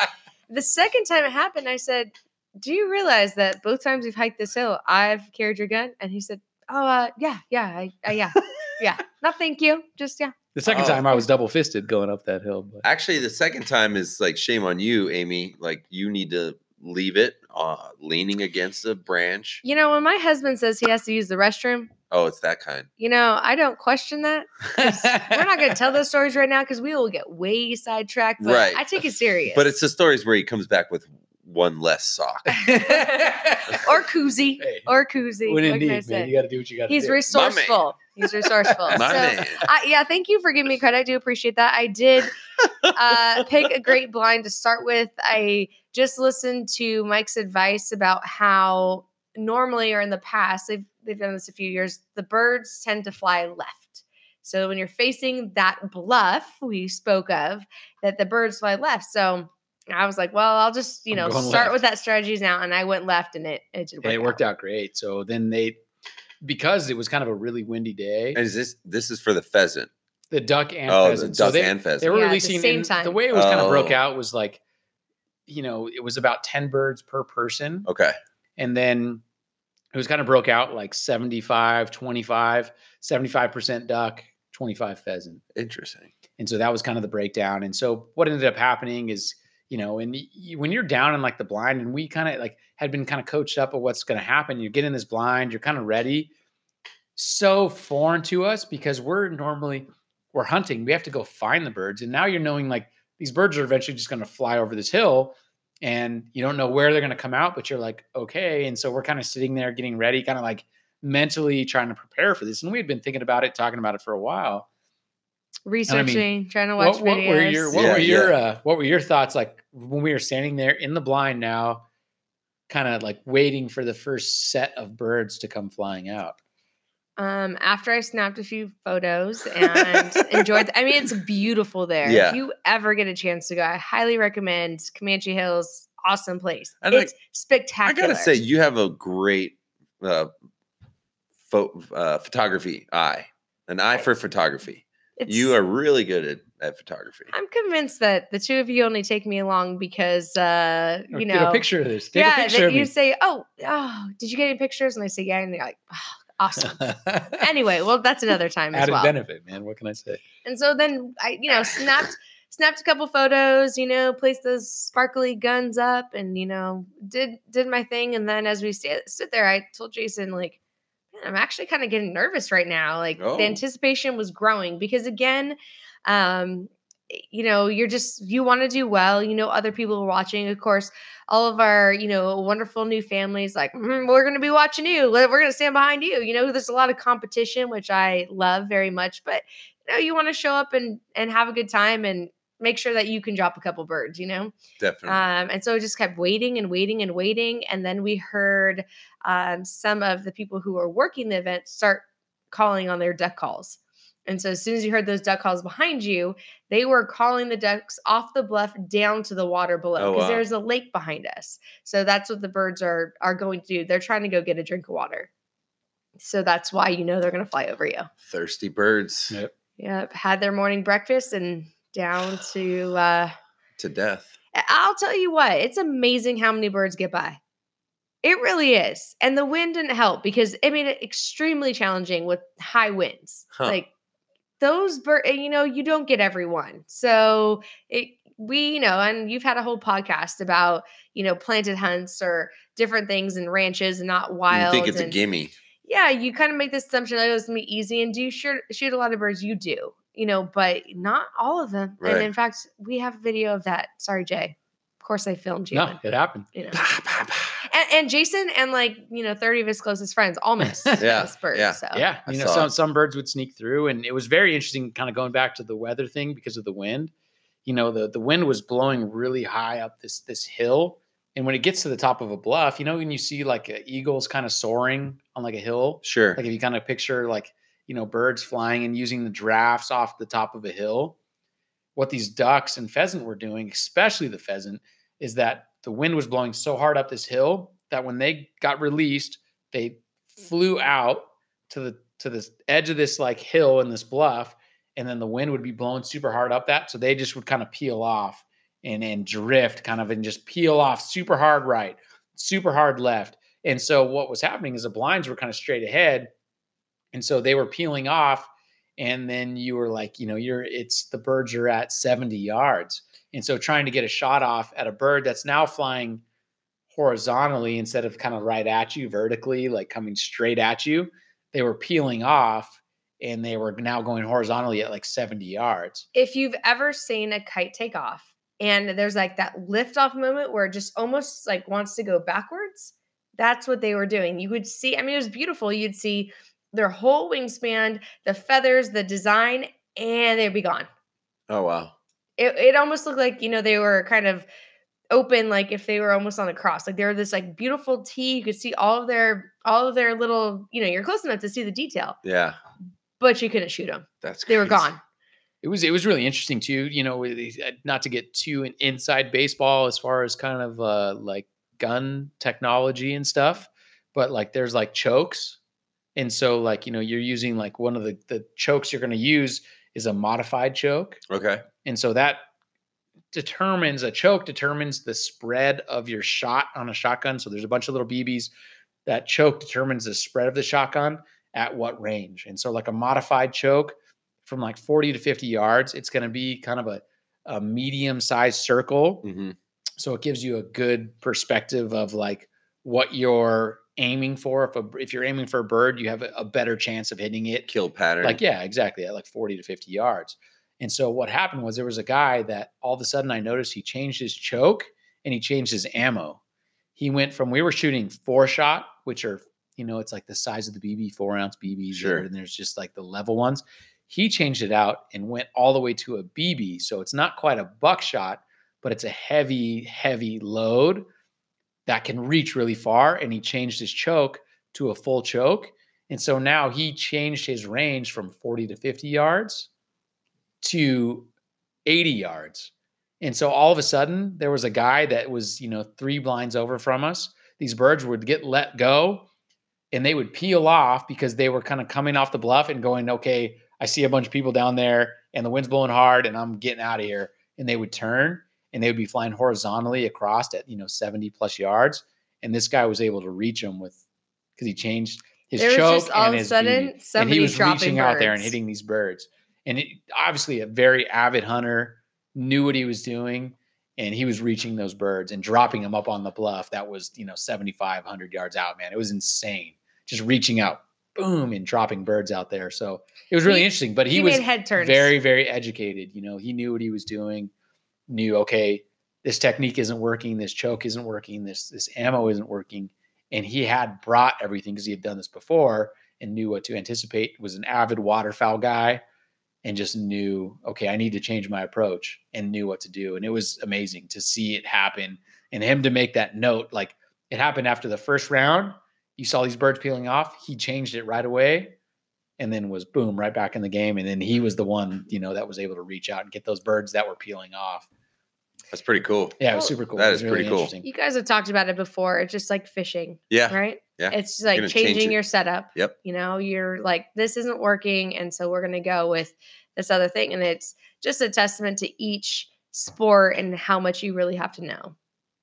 The second time it happened, I said, "Do you realize that both times we've hiked this hill, I've carried your gun?" And he said, "Oh, uh, yeah, yeah, I, uh, yeah, yeah. No, thank you. Just yeah." The second Oh. time I was double fisted going up that hill. But Actually, the second time is like shame on you, Amy. Like you need to leave it uh, leaning against a branch. You know, when my husband says he has to use the restroom, Oh, it's that kind. you know, I don't question that. We're not going to tell those stories right now because we will get way sidetracked. But Right. I take it serious. But it's the stories where he comes back with one less sock. or koozie, Hey, or koozie. when what in I need, man, you got to do what you got to do. He's do. resourceful. He's resourceful. My so, man. I, yeah, thank you for giving me credit. I do appreciate that. I did uh, pick a great blind to start with. I just listened to Mike's advice about how normally or in the past they've they've done this a few years. The birds tend to fly left. So when you're facing that bluff we spoke of, that the birds fly left. So I was like, well, I'll just you know start left. with that strategy now, and I went left, and it it did work. And it worked out great. So then they, because it was kind of a really windy day, And is this this is for the pheasant? the duck and oh, pheasant. the so duck they, and they were Yeah, at the releasing same and time. The way it was kind of broke Oh. out was like, you know, it was about 10 birds per person. okay. And then it was kind of broke out like 75, 25, 75% duck, 25 pheasant. Interesting. And so that was kind of the breakdown. And so what ended up happening is, you know, and y- y- when you're down in like the blind, and we kind of like had been kind of coached up of what's going to happen, you get in this blind, you're kind of ready. So foreign to us because we're normally we're hunting. We have to go find the birds, and now you're knowing like these birds are eventually just going to fly over this hill, and you don't know where they're going to come out, but you're like, okay. And so we're kind of sitting there getting ready, kind of like mentally trying to prepare for this. And we had been thinking about it, talking about it for a while Researching, trying to watch what, what videos. were your what Yeah, were your yeah. uh, what were your thoughts like when we were standing there in the blind now kind of like waiting for the first set of birds to come flying out Um, after I snapped a few photos and enjoyed, I mean, it's beautiful there. Yeah. If you ever get a chance to go, I highly recommend Comanche Hills. Awesome place. And, like, it's I spectacular. gotta say, you have a great uh, pho- uh, photography eye, an eye for photography. It's, you are really good at, at photography. I'm convinced that the two of you only take me along because, uh, Or you get know, a picture of this take yeah, a picture that of you me say, "Oh, oh, did you get any pictures?" And I say, "Yeah," and they're like, oh, "Awesome." anyway, well, that's another time as added well. benefit man what can i say And so then I, you know, snapped snapped a couple photos, you know, placed those sparkly guns up and, you know, did did my thing. And then as we sta- stood there, I told Jason, like, "Man, I'm actually kind of getting nervous right now. Like Oh. the anticipation was growing because again, um, you know, you're just you want to do well. You know, other people are watching. Of course, all of our, you know, wonderful new families, like, "Mm, we're gonna be watching you. We're gonna stand behind you. You know, there's a lot of competition, which I love very much, but you know, you want to show up and and have a good time and make sure that you can drop a couple birds, you know? Definitely. Um, and so I just kept waiting and waiting and waiting. And then we heard um, some of the people who were working the event start calling on their duck calls. And so as soon as you heard those duck calls behind you, they were calling the ducks off the bluff down to the water below Oh, because wow. there's a lake behind us. So that's what the birds are are going to do. They're trying to go get a drink of water. So that's why you know they're going to fly over you. Thirsty birds Yep. Yep, had their morning breakfast and down to uh to death. I'll tell you what, it's amazing how many birds get by. It really is. And the wind didn't help because it made it extremely challenging with high winds. Huh. Like those birds, you know, you don't get everyone. So it we, you know, and you've had a whole podcast about, you know, planted hunts or different things and ranches and not You wild. think it's a and- gimme? yeah, you kind of make this assumption that it was gonna be easy. And do you shoot, shoot a lot of birds? You do, you know, but not all of them. And in fact, we have a video of that. Sorry, Jay. Of course, I filmed you. no it happened you know. Bah, bah, bah. And, and Jason and like you know, thirty of his closest friends all missed Yeah, this bird. yeah. So yeah I you know some it. some birds would sneak through and it was very interesting kind of going back to the weather thing because of the wind you know the the wind was blowing really high up this this hill And when it gets to the top of a bluff, you know, when you see like uh, eagles kind of soaring on like a hill, Sure. like if you kind of picture like you know birds flying and using the drafts off the top of a hill. What these ducks and pheasant were doing especially the pheasant is that the wind was blowing so hard up this hill that when they got released they flew out to the to the edge of this like hill and this bluff and then the wind would be blowing super hard up that so they just would kind of peel off and and drift kind of and just peel off super hard right super hard left. And so what was happening is the blinds were kind of straight ahead and so they were peeling off and then you were like you know you're it's the birds are at 70 yards. And so trying to get a shot off at a bird that's now flying horizontally instead of kind of right at you vertically like coming straight at you they were peeling off and they were now going horizontally at like 70 yards. If you've ever seen a kite take off and there's like that lift off moment where it just almost like wants to go backwards that's what they were doing. You would see i mean it was beautiful. You'd see their whole wingspan the feathers the design and they'd be gone. Oh wow. it, it almost looked like you know they were kind of open like if they were almost on a cross. Like they were this like beautiful T you could see all of their all of their little you know you're close enough to see the detail. Yeah. but you couldn't shoot them That's they were gone. It was it was really interesting too you know with these- uh, not to get too in- inside baseball as far as kind of uh like gun technology and stuff but like there's like chokes and so like you know you're using like one of the the chokes you're going to use is a modified choke. Okay. and so that determines a choke determines the spread of your shot on a shotgun. So there's a bunch of little bb's that choke determines the spread of the shotgun at what range. And so like a modified choke from like 40 to 50 yards it's going to be kind of a, a medium sized circle. Hmm so it gives you a good perspective of like what you're aiming for if a, if you're aiming for a bird you have a, a better chance of hitting it Kill pattern. like yeah exactly at like 40 to 50 yards. And so what happened was there was a guy that all of a sudden i noticed he changed his choke and he changed his ammo. He went from we were shooting four shot which are you know it's like the size of the bb four ounce bbs Sure. and there's just like the level ones. He changed it out and went all the way to a bb so it's not quite a buckshot but it's a heavy heavy load that can reach really far and he changed his choke to a full choke and so now he changed his range from 40 to 50 yards to 80 yards. And so all of a sudden, there was a guy that was, you know, three blinds over from us. These birds would get let go and they would peel off because they were kind of coming off the bluff and going, okay, I see a bunch of people down there and the wind's blowing hard and I'm getting out of here. And they would turn and they would be flying horizontally across at, you know, 70 plus yards. And this guy was able to reach them with, because he changed his there choke just all and of a his sudden BB and he was reaching out there and hitting these birds. And it, obviously, a very avid hunter knew what he was doing, and he was reaching those birds and dropping them up on the bluff. That was you know 7500 yards out, man. It was insane. Just reaching out, boom, and dropping birds out there. So it was really He- interesting. But he, he, was very, very educated. You know, he knew what he was doing. Knew okay, this technique isn't working. This choke isn't working. This this ammo isn't working. And he had brought everything because he had done this before and knew what to anticipate. Was an avid waterfowl guy and just knew okay, I need to change my approach and knew what to do. And it was amazing to see it happen and him to make that note. Like it happened after the first round. You saw these birds peeling off. He changed it right away and then was boom right back in the game and then he was mm-hmm. the one you know that was able to reach out and get those birds that were peeling off That's pretty cool. yeah it was super cool That is It was is pretty cool. you guys have talked about it before it's just like fishing Yeah. right Yeah. it's just like Gonna change changing it. your setup Yep. you know you're like this isn't working and so we're going to go with this other thing and it's just a testament to each sport and how much you really have to know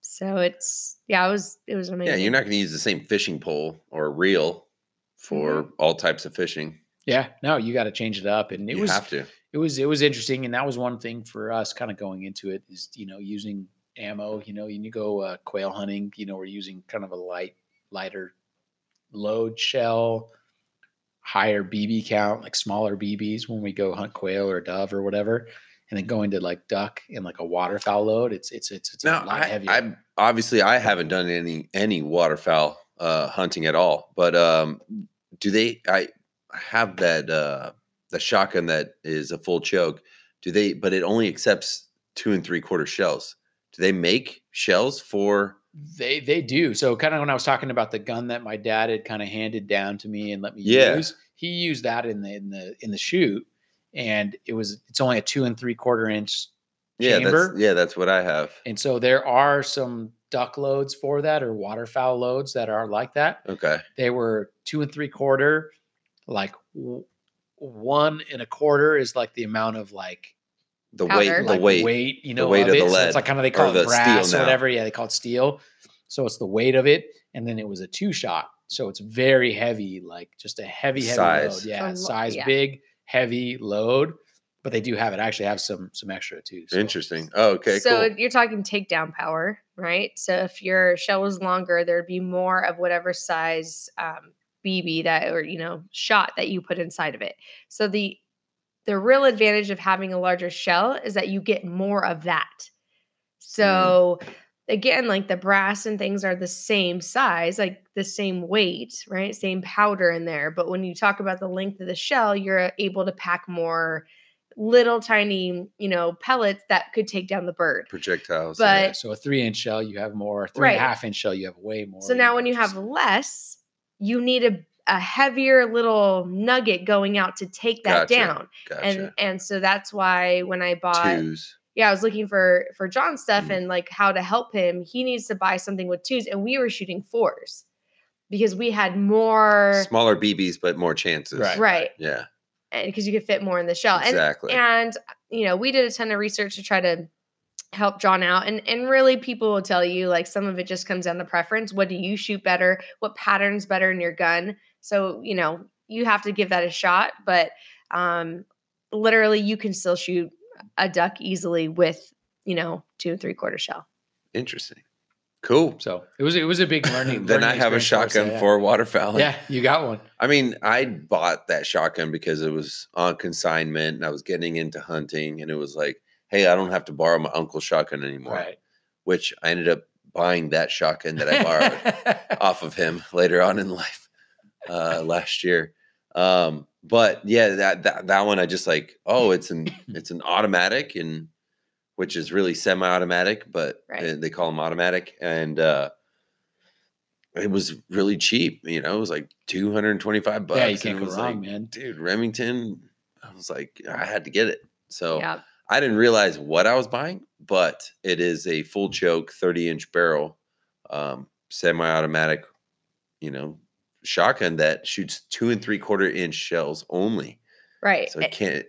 so it's yeah it was it was amazing Yeah, you're not going to use the same fishing pole or reel for mm-hmm. all types of fishing. Yeah no you got to change it up and it you was have to. it was it was interesting and that was one thing for us kind of going into it is you know using ammo you know when you go uh, quail hunting you know we're using kind of a light lighter load shell higher bb count like smaller bb's when we go hunt quail or dove or whatever and then going to like duck and like a waterfowl load it's it's it's, it's a Now, lot I, heavier I obviously I haven't done any any waterfowl uh, hunting at all, but um, do they? I have that uh, the shotgun that is a full choke. Do they? But it only accepts two and three quarter shells. Do they make shells for They they do. So kind of when I was talking about the gun that my dad had kind of handed down to me and let me Yeah. use, he used that in the in the in the shoot, and it was it's only a two and three quarter inch, Yeah, chamber. that's yeah, that's what I have. and so there are some duck loads for that or waterfowl loads that are like that. Okay. They were two and three quarter, like w- one and a quarter is like the amount of like The Powder. weight, the like weight. you know, the weight of it. the So lead, it's like kind of they or call the it steel brass or whatever. Yeah, they call it steel. So it's the weight of it, and then it was a two shot. So it's very heavy, like just a heavy, heavy Size. load. Yeah, A lo- size yeah. big, heavy load. But they do have it. I actually have some some extra too. so- Interesting. Oh, okay, so cool. you're talking takedown power, right? So if your shell was longer, there'd be more of whatever size um, BB that or you know shot that you put inside of it. So the the real advantage of having a larger shell is that you get more of that. Mm. So again, like the brass and things are the same size, like the same weight, right? Same powder in there. But when you talk about the length of the shell, you're able to pack more little tiny, you know, pellets that could take down the bird. Projectiles. But- Yeah, so a three inch shell, you have more. Three and a Right. half inch shell, you have way more. So now when you have less, you need a, a heavier little nugget going out to take that Gotcha. down. gotcha. And and so that's why when I bought Twos. yeah, I was looking for for John stuff Mm. and like how to help him. He needs to buy something with twos, and we were shooting fours because we had more Smaller BBs, but more chances. Right. right, Yeah. and because you could fit more in the shell. And Exactly. and you know, we did a ton of research to try to help John out, and and really, people will tell you like some of it just comes down to preference. What do you shoot better? What pattern's better in your gun? So you know, you have to give that a shot, but um, literally, you can still shoot a duck easily with you know two and three quarter shell. Interesting. Cool. so it was it was a big learning. then I have a shotgun yeah. for waterfowl. Yeah, you got one. I mean, I bought that shotgun because it was on consignment and I was getting into hunting and it was like, hey, I don't have to borrow my uncle's shotgun anymore. Right. Which I ended up buying that shotgun that I borrowed off of him later on in life uh last year. Um, but yeah, that, that that one I just like, oh, it's an it's an automatic and which is really semi-automatic, but Right. they, they call them automatic. And uh it was really cheap, you know, it was like 225 bucks. yeah, you can't it go wrong, like, man. dude, Remington, I was like, I had to get it. So yeah, I didn't realize what I was buying, but it is a full choke, 30 inch barrel, um, semi automatic, you know, shotgun that shoots two and three quarter inch shells only. right. So it can't,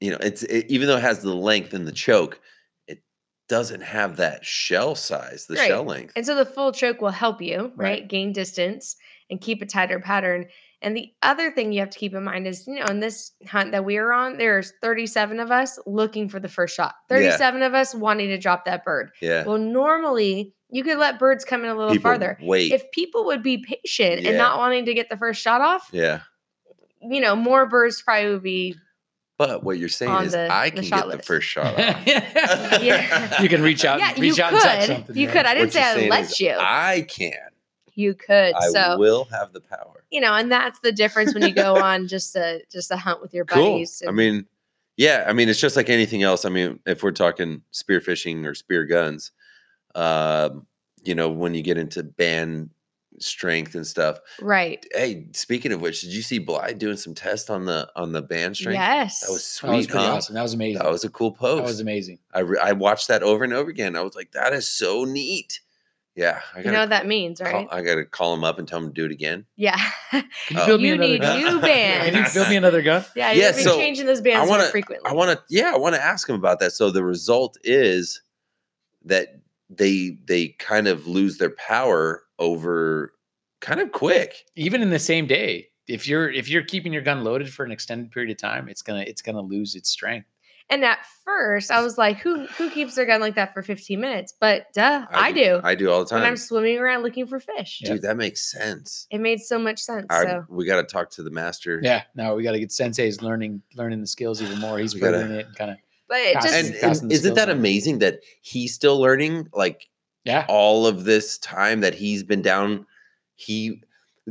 you know, it's it, even though it has the length in the choke, it doesn't have that shell size, the Right. shell length. And so the full choke will help you, right? Right. Gain distance and keep a tighter pattern. And the other thing you have to keep in mind is, you know, in this hunt that we were on, there's 37 of us looking for the first shot. Yeah. 37 of us wanting to drop that bird. yeah. Well, normally you could let birds come in a little People farther. wait. If people would be patient Yeah. and not wanting to get the first shot off, yeah. you know, more birds probably would be But what you're saying is the- I can shot get the first shot off. Yeah. You can reach out. yeah, and you reach out and touch could. something. You yeah. could. I didn't What say I saying let you. I can. You could. I so will have the power. you know, and that's the difference when you go on just a just a hunt with your buddies. Cool. buddies. I mean, yeah, I mean, it's just like anything else. I mean, if we're talking spear fishing or spear guns, um, you know, when you get into band strength and stuff. right? Hey, speaking of which, did you see Bly doing some tests on the on the band strength? Yes, That was That was sweet. pretty huh? awesome. That was amazing. That was a cool post. That was amazing. I re- I watched that over and over again. I was like, that is so neat. Yeah, I you gotta know what that means, call, right? I gotta call him up and tell him to do it again. yeah, Can you Oh. build me You another need gun? new Can you bands. build me another gun? yeah. Yeah, You've been so changing those bands I wanna, frequently. I want to. Yeah, I want to ask him about that. So the result is that they they kind of lose their power over kind of quick. Even in the same day, if you're if you're keeping your gun loaded for an extended period of time, it's gonna it's gonna lose its strength. And at first, I was like, "Who who keeps their gun like that for 15 minutes?" But duh, I, do. I do all the when time. I'm swimming around looking for fish. Dude, that makes sense. It made so much sense. I, so we got to talk to the master. Yeah, no, we got to get Sensei's learning learning the skills even more. He's We it and kind of but it Pass just And, Just and isn't that amazing that he's still learning? Like yeah. all of this time that he's been down, he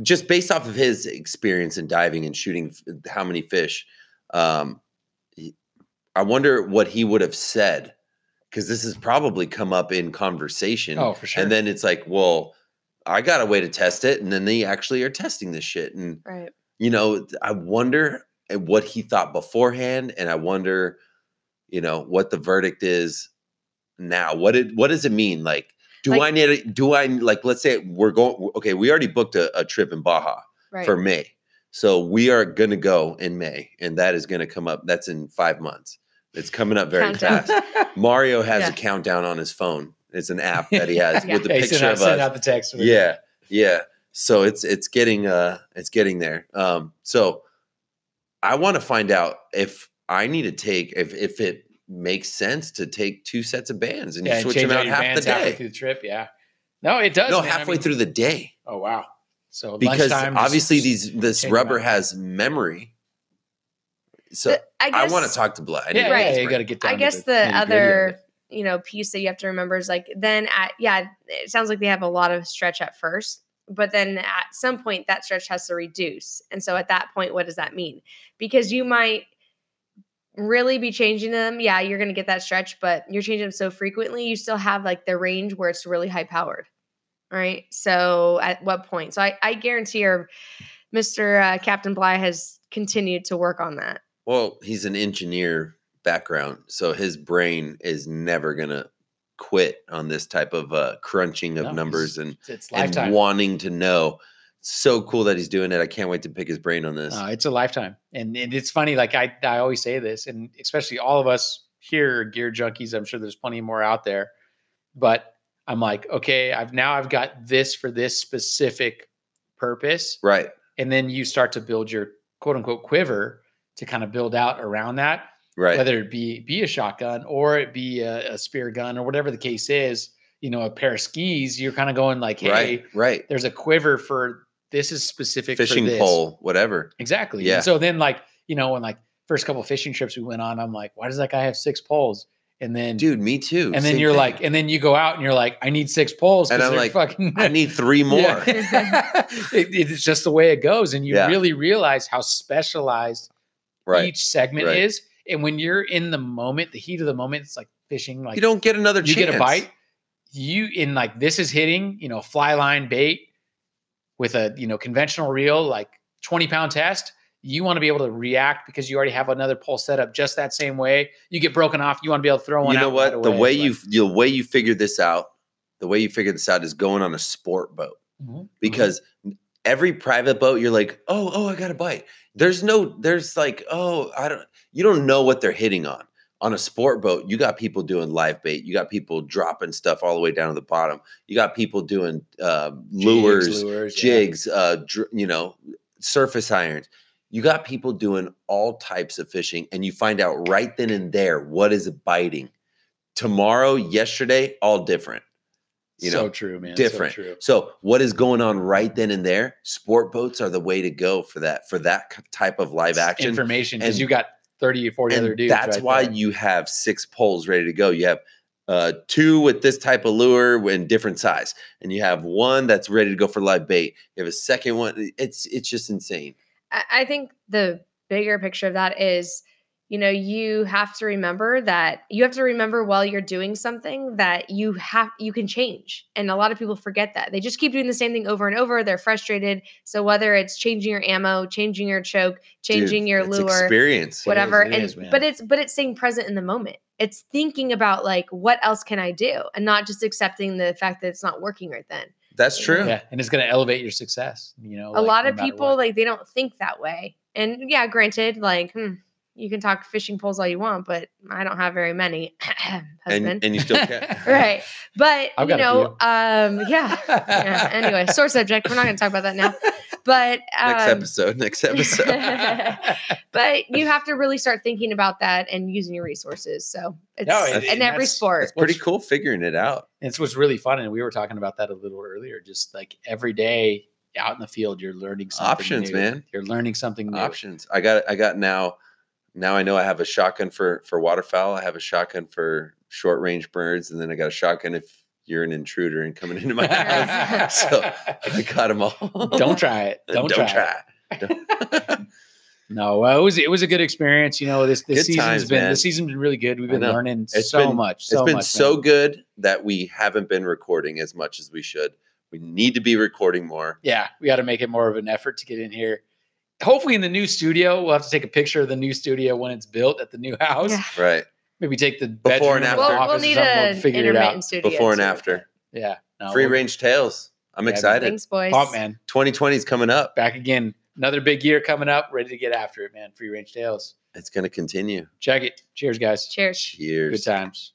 just based off of his experience in diving and shooting f- how many fish. Um, he- I wonder what he would have said because this has probably come up in conversation. Oh, for sure. And then it's like, well, I got a way to test it, and then they actually are testing this shit, and Right. you know, I wonder eh, what he thought beforehand, and I wonder, you know, what the verdict is now. What did what does it mean? Like, do Like- I need a, do I like let's say we're going okay, we already booked a, a trip in Baja Right. for May. So we are gonna go in May, and that is gonna come up. That's in five months. It's coming up very Countdown. fast. Mario has Yeah. a countdown on his phone. It's an app that he has Yeah. with the Hey, picture send out, of send us. out the text. with- Yeah, yeah. So it's it's getting uh it's getting there. Um, so I want to find out if I need to take if if it makes sense to take two sets of bands and Yeah, you switch change them out out half the bands day. through the trip. Yeah. No, it does. No, man. I halfway mean- through the day. Oh wow. So Because lunchtime, just- obviously these this rubber has memory. So The- I, I, want to talk to Blood. I need yeah, to Right. yeah, you got to get down. I guess the, nitty-gritty other you know piece that you have to remember is like then at yeah it sounds like they have a lot of stretch at first but then at some point that stretch has to reduce and so at that point what does that mean because you might really be changing them yeah you're going to get that stretch but you're changing them so frequently you still have like the range where it's really high powered right so at what point so i, I guarantee your mr uh, captain bly has continued to work on that Well, he's an engineer background, so his brain is never gonna quit on this type of uh, crunching of No, numbers and, and wanting to know. So cool that he's doing it. I can't wait to pick his brain on this. Uh, it's a lifetime, and, and it's funny. Like I, I always say this, and especially all of us here, are gear junkies. I'm sure there's plenty more out there, but I'm like, okay, I've now I've got this for this specific purpose, right. and then you start to build your quote unquote quiver to kind of build out around that, Right. whether it be be a shotgun or it be a, a spear gun or whatever the case is. You know, a pair of skis. You're kind of going like, hey, right. Right. there's a quiver for this is specific for Fishing this. pole, whatever. Exactly. Yeah. And so then like, you know, when like first couple fishing trips we went on, I'm like, why does that guy have six poles? And then Dude, me too. and then you're thing. like, and then you go out and you're like, I need six poles. And I'm like, fucking I need three more. Yeah. It- it's just the way it goes. And you Yeah. really realize how specialized Right. each segment Right. is. And when you're in the moment, the heat of the moment, it's like fishing, like you don't get another you chance. get a bite you in like this is hitting you know fly line bait with a you know conventional reel like 20 pound test you want to be able to react because you already have another pole set up just that same way you get broken off you want to be able to throw one You know what? right the way you the way you figure this out, the way you figure this out is going on a sport boat. Mhm. because every private boat you're like oh oh i got a bite there's no there's like oh i don't you don't know what they're hitting on. On a sport boat you got people doing live bait you got people dropping stuff all the way down to the bottom you got people doing uh, Jigs, lures lures, yeah. jigs uh dr- you know surface irons. You got people doing all types of fishing and you find out right then and there what is biting. Tomorrow yesterday all different you so know true man different. so true So what is going on right then and there? Sport boats are the way to go for that for that type of live action. information because and- you got 30 or 40 other dudes that's right why there. you have six poles ready to go. You have uh, two with this type of lure in different size, and you have one that's ready to go for live bait. You have a second one. It's it's just insane. I, I think the bigger picture of that is, you know, you have to remember that you have to remember while you're doing something that you have you can change. And a lot of people forget that. They just keep doing the same thing over and over. They're frustrated. So whether it's changing your ammo, changing your choke, changing Dude, your lure, experience. Whatever. is, it and is, but it's but it's staying present in the moment. It's thinking about like what else can I do and not just accepting the fact that it's not working right then. That's true. yeah and it's going to elevate your success you know a like, lot no of matter people what. like they don't think that way and yeah granted like hmm, you can talk fishing poles all you want but i don't have very many husband And and you still can't. right but I've you know um yeah yeah anyway sore subject we're not going to talk about that now but um, Next episode. Next episode. but you have to really start thinking about that and using your resources so it's No, and- in and every sport it's pretty cool figuring it out. It's what's really fun, and we were talking about that a little earlier. Just like every day out in the field, you're learning something Options, new. man. You're learning something new. options. I got I got now now I know I have a shotgun for for waterfowl. I have a shotgun for short range birds, and then I got a shotgun if you're an intruder and coming into my house. so I got them all. Don't try it. Don't, try. try. Don't- No, well, it was it was a good experience. You know, this this Good season's times, been man. the season's been really good. We've been learning It's so been- much. So it's been much, so man. good that we haven't been recording as much as we should. We need to be recording more. Yeah, we got to make it more of an effort to get in here. Hopefully, in the new studio, we'll have to take a picture of the new studio when it's built at the new house. Yeah. Right. Maybe take the Before and after. We'll, we'll need something. We'll figure it out. intermittent studio. Before and too. after. Yeah, no, Free we'll- range tales. I'm Yeah, excited. Thanks, boys. Pump, man. 2020 is coming up. Back again. Another big year coming up. Ready to get after it, man. Free range tales. It's going to continue. Check it. Cheers, guys. Cheers. Cheers. Good times.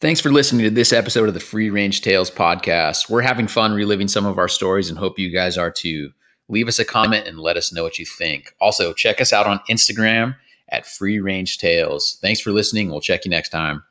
Thanks for listening to this episode of the Free Range Tales podcast. We're having fun reliving some of our stories and hope you guys are too. Leave us a comment and let us know what you think. Also, check us out on Instagram at Free Range Tales. Thanks for listening. We'll check you next time.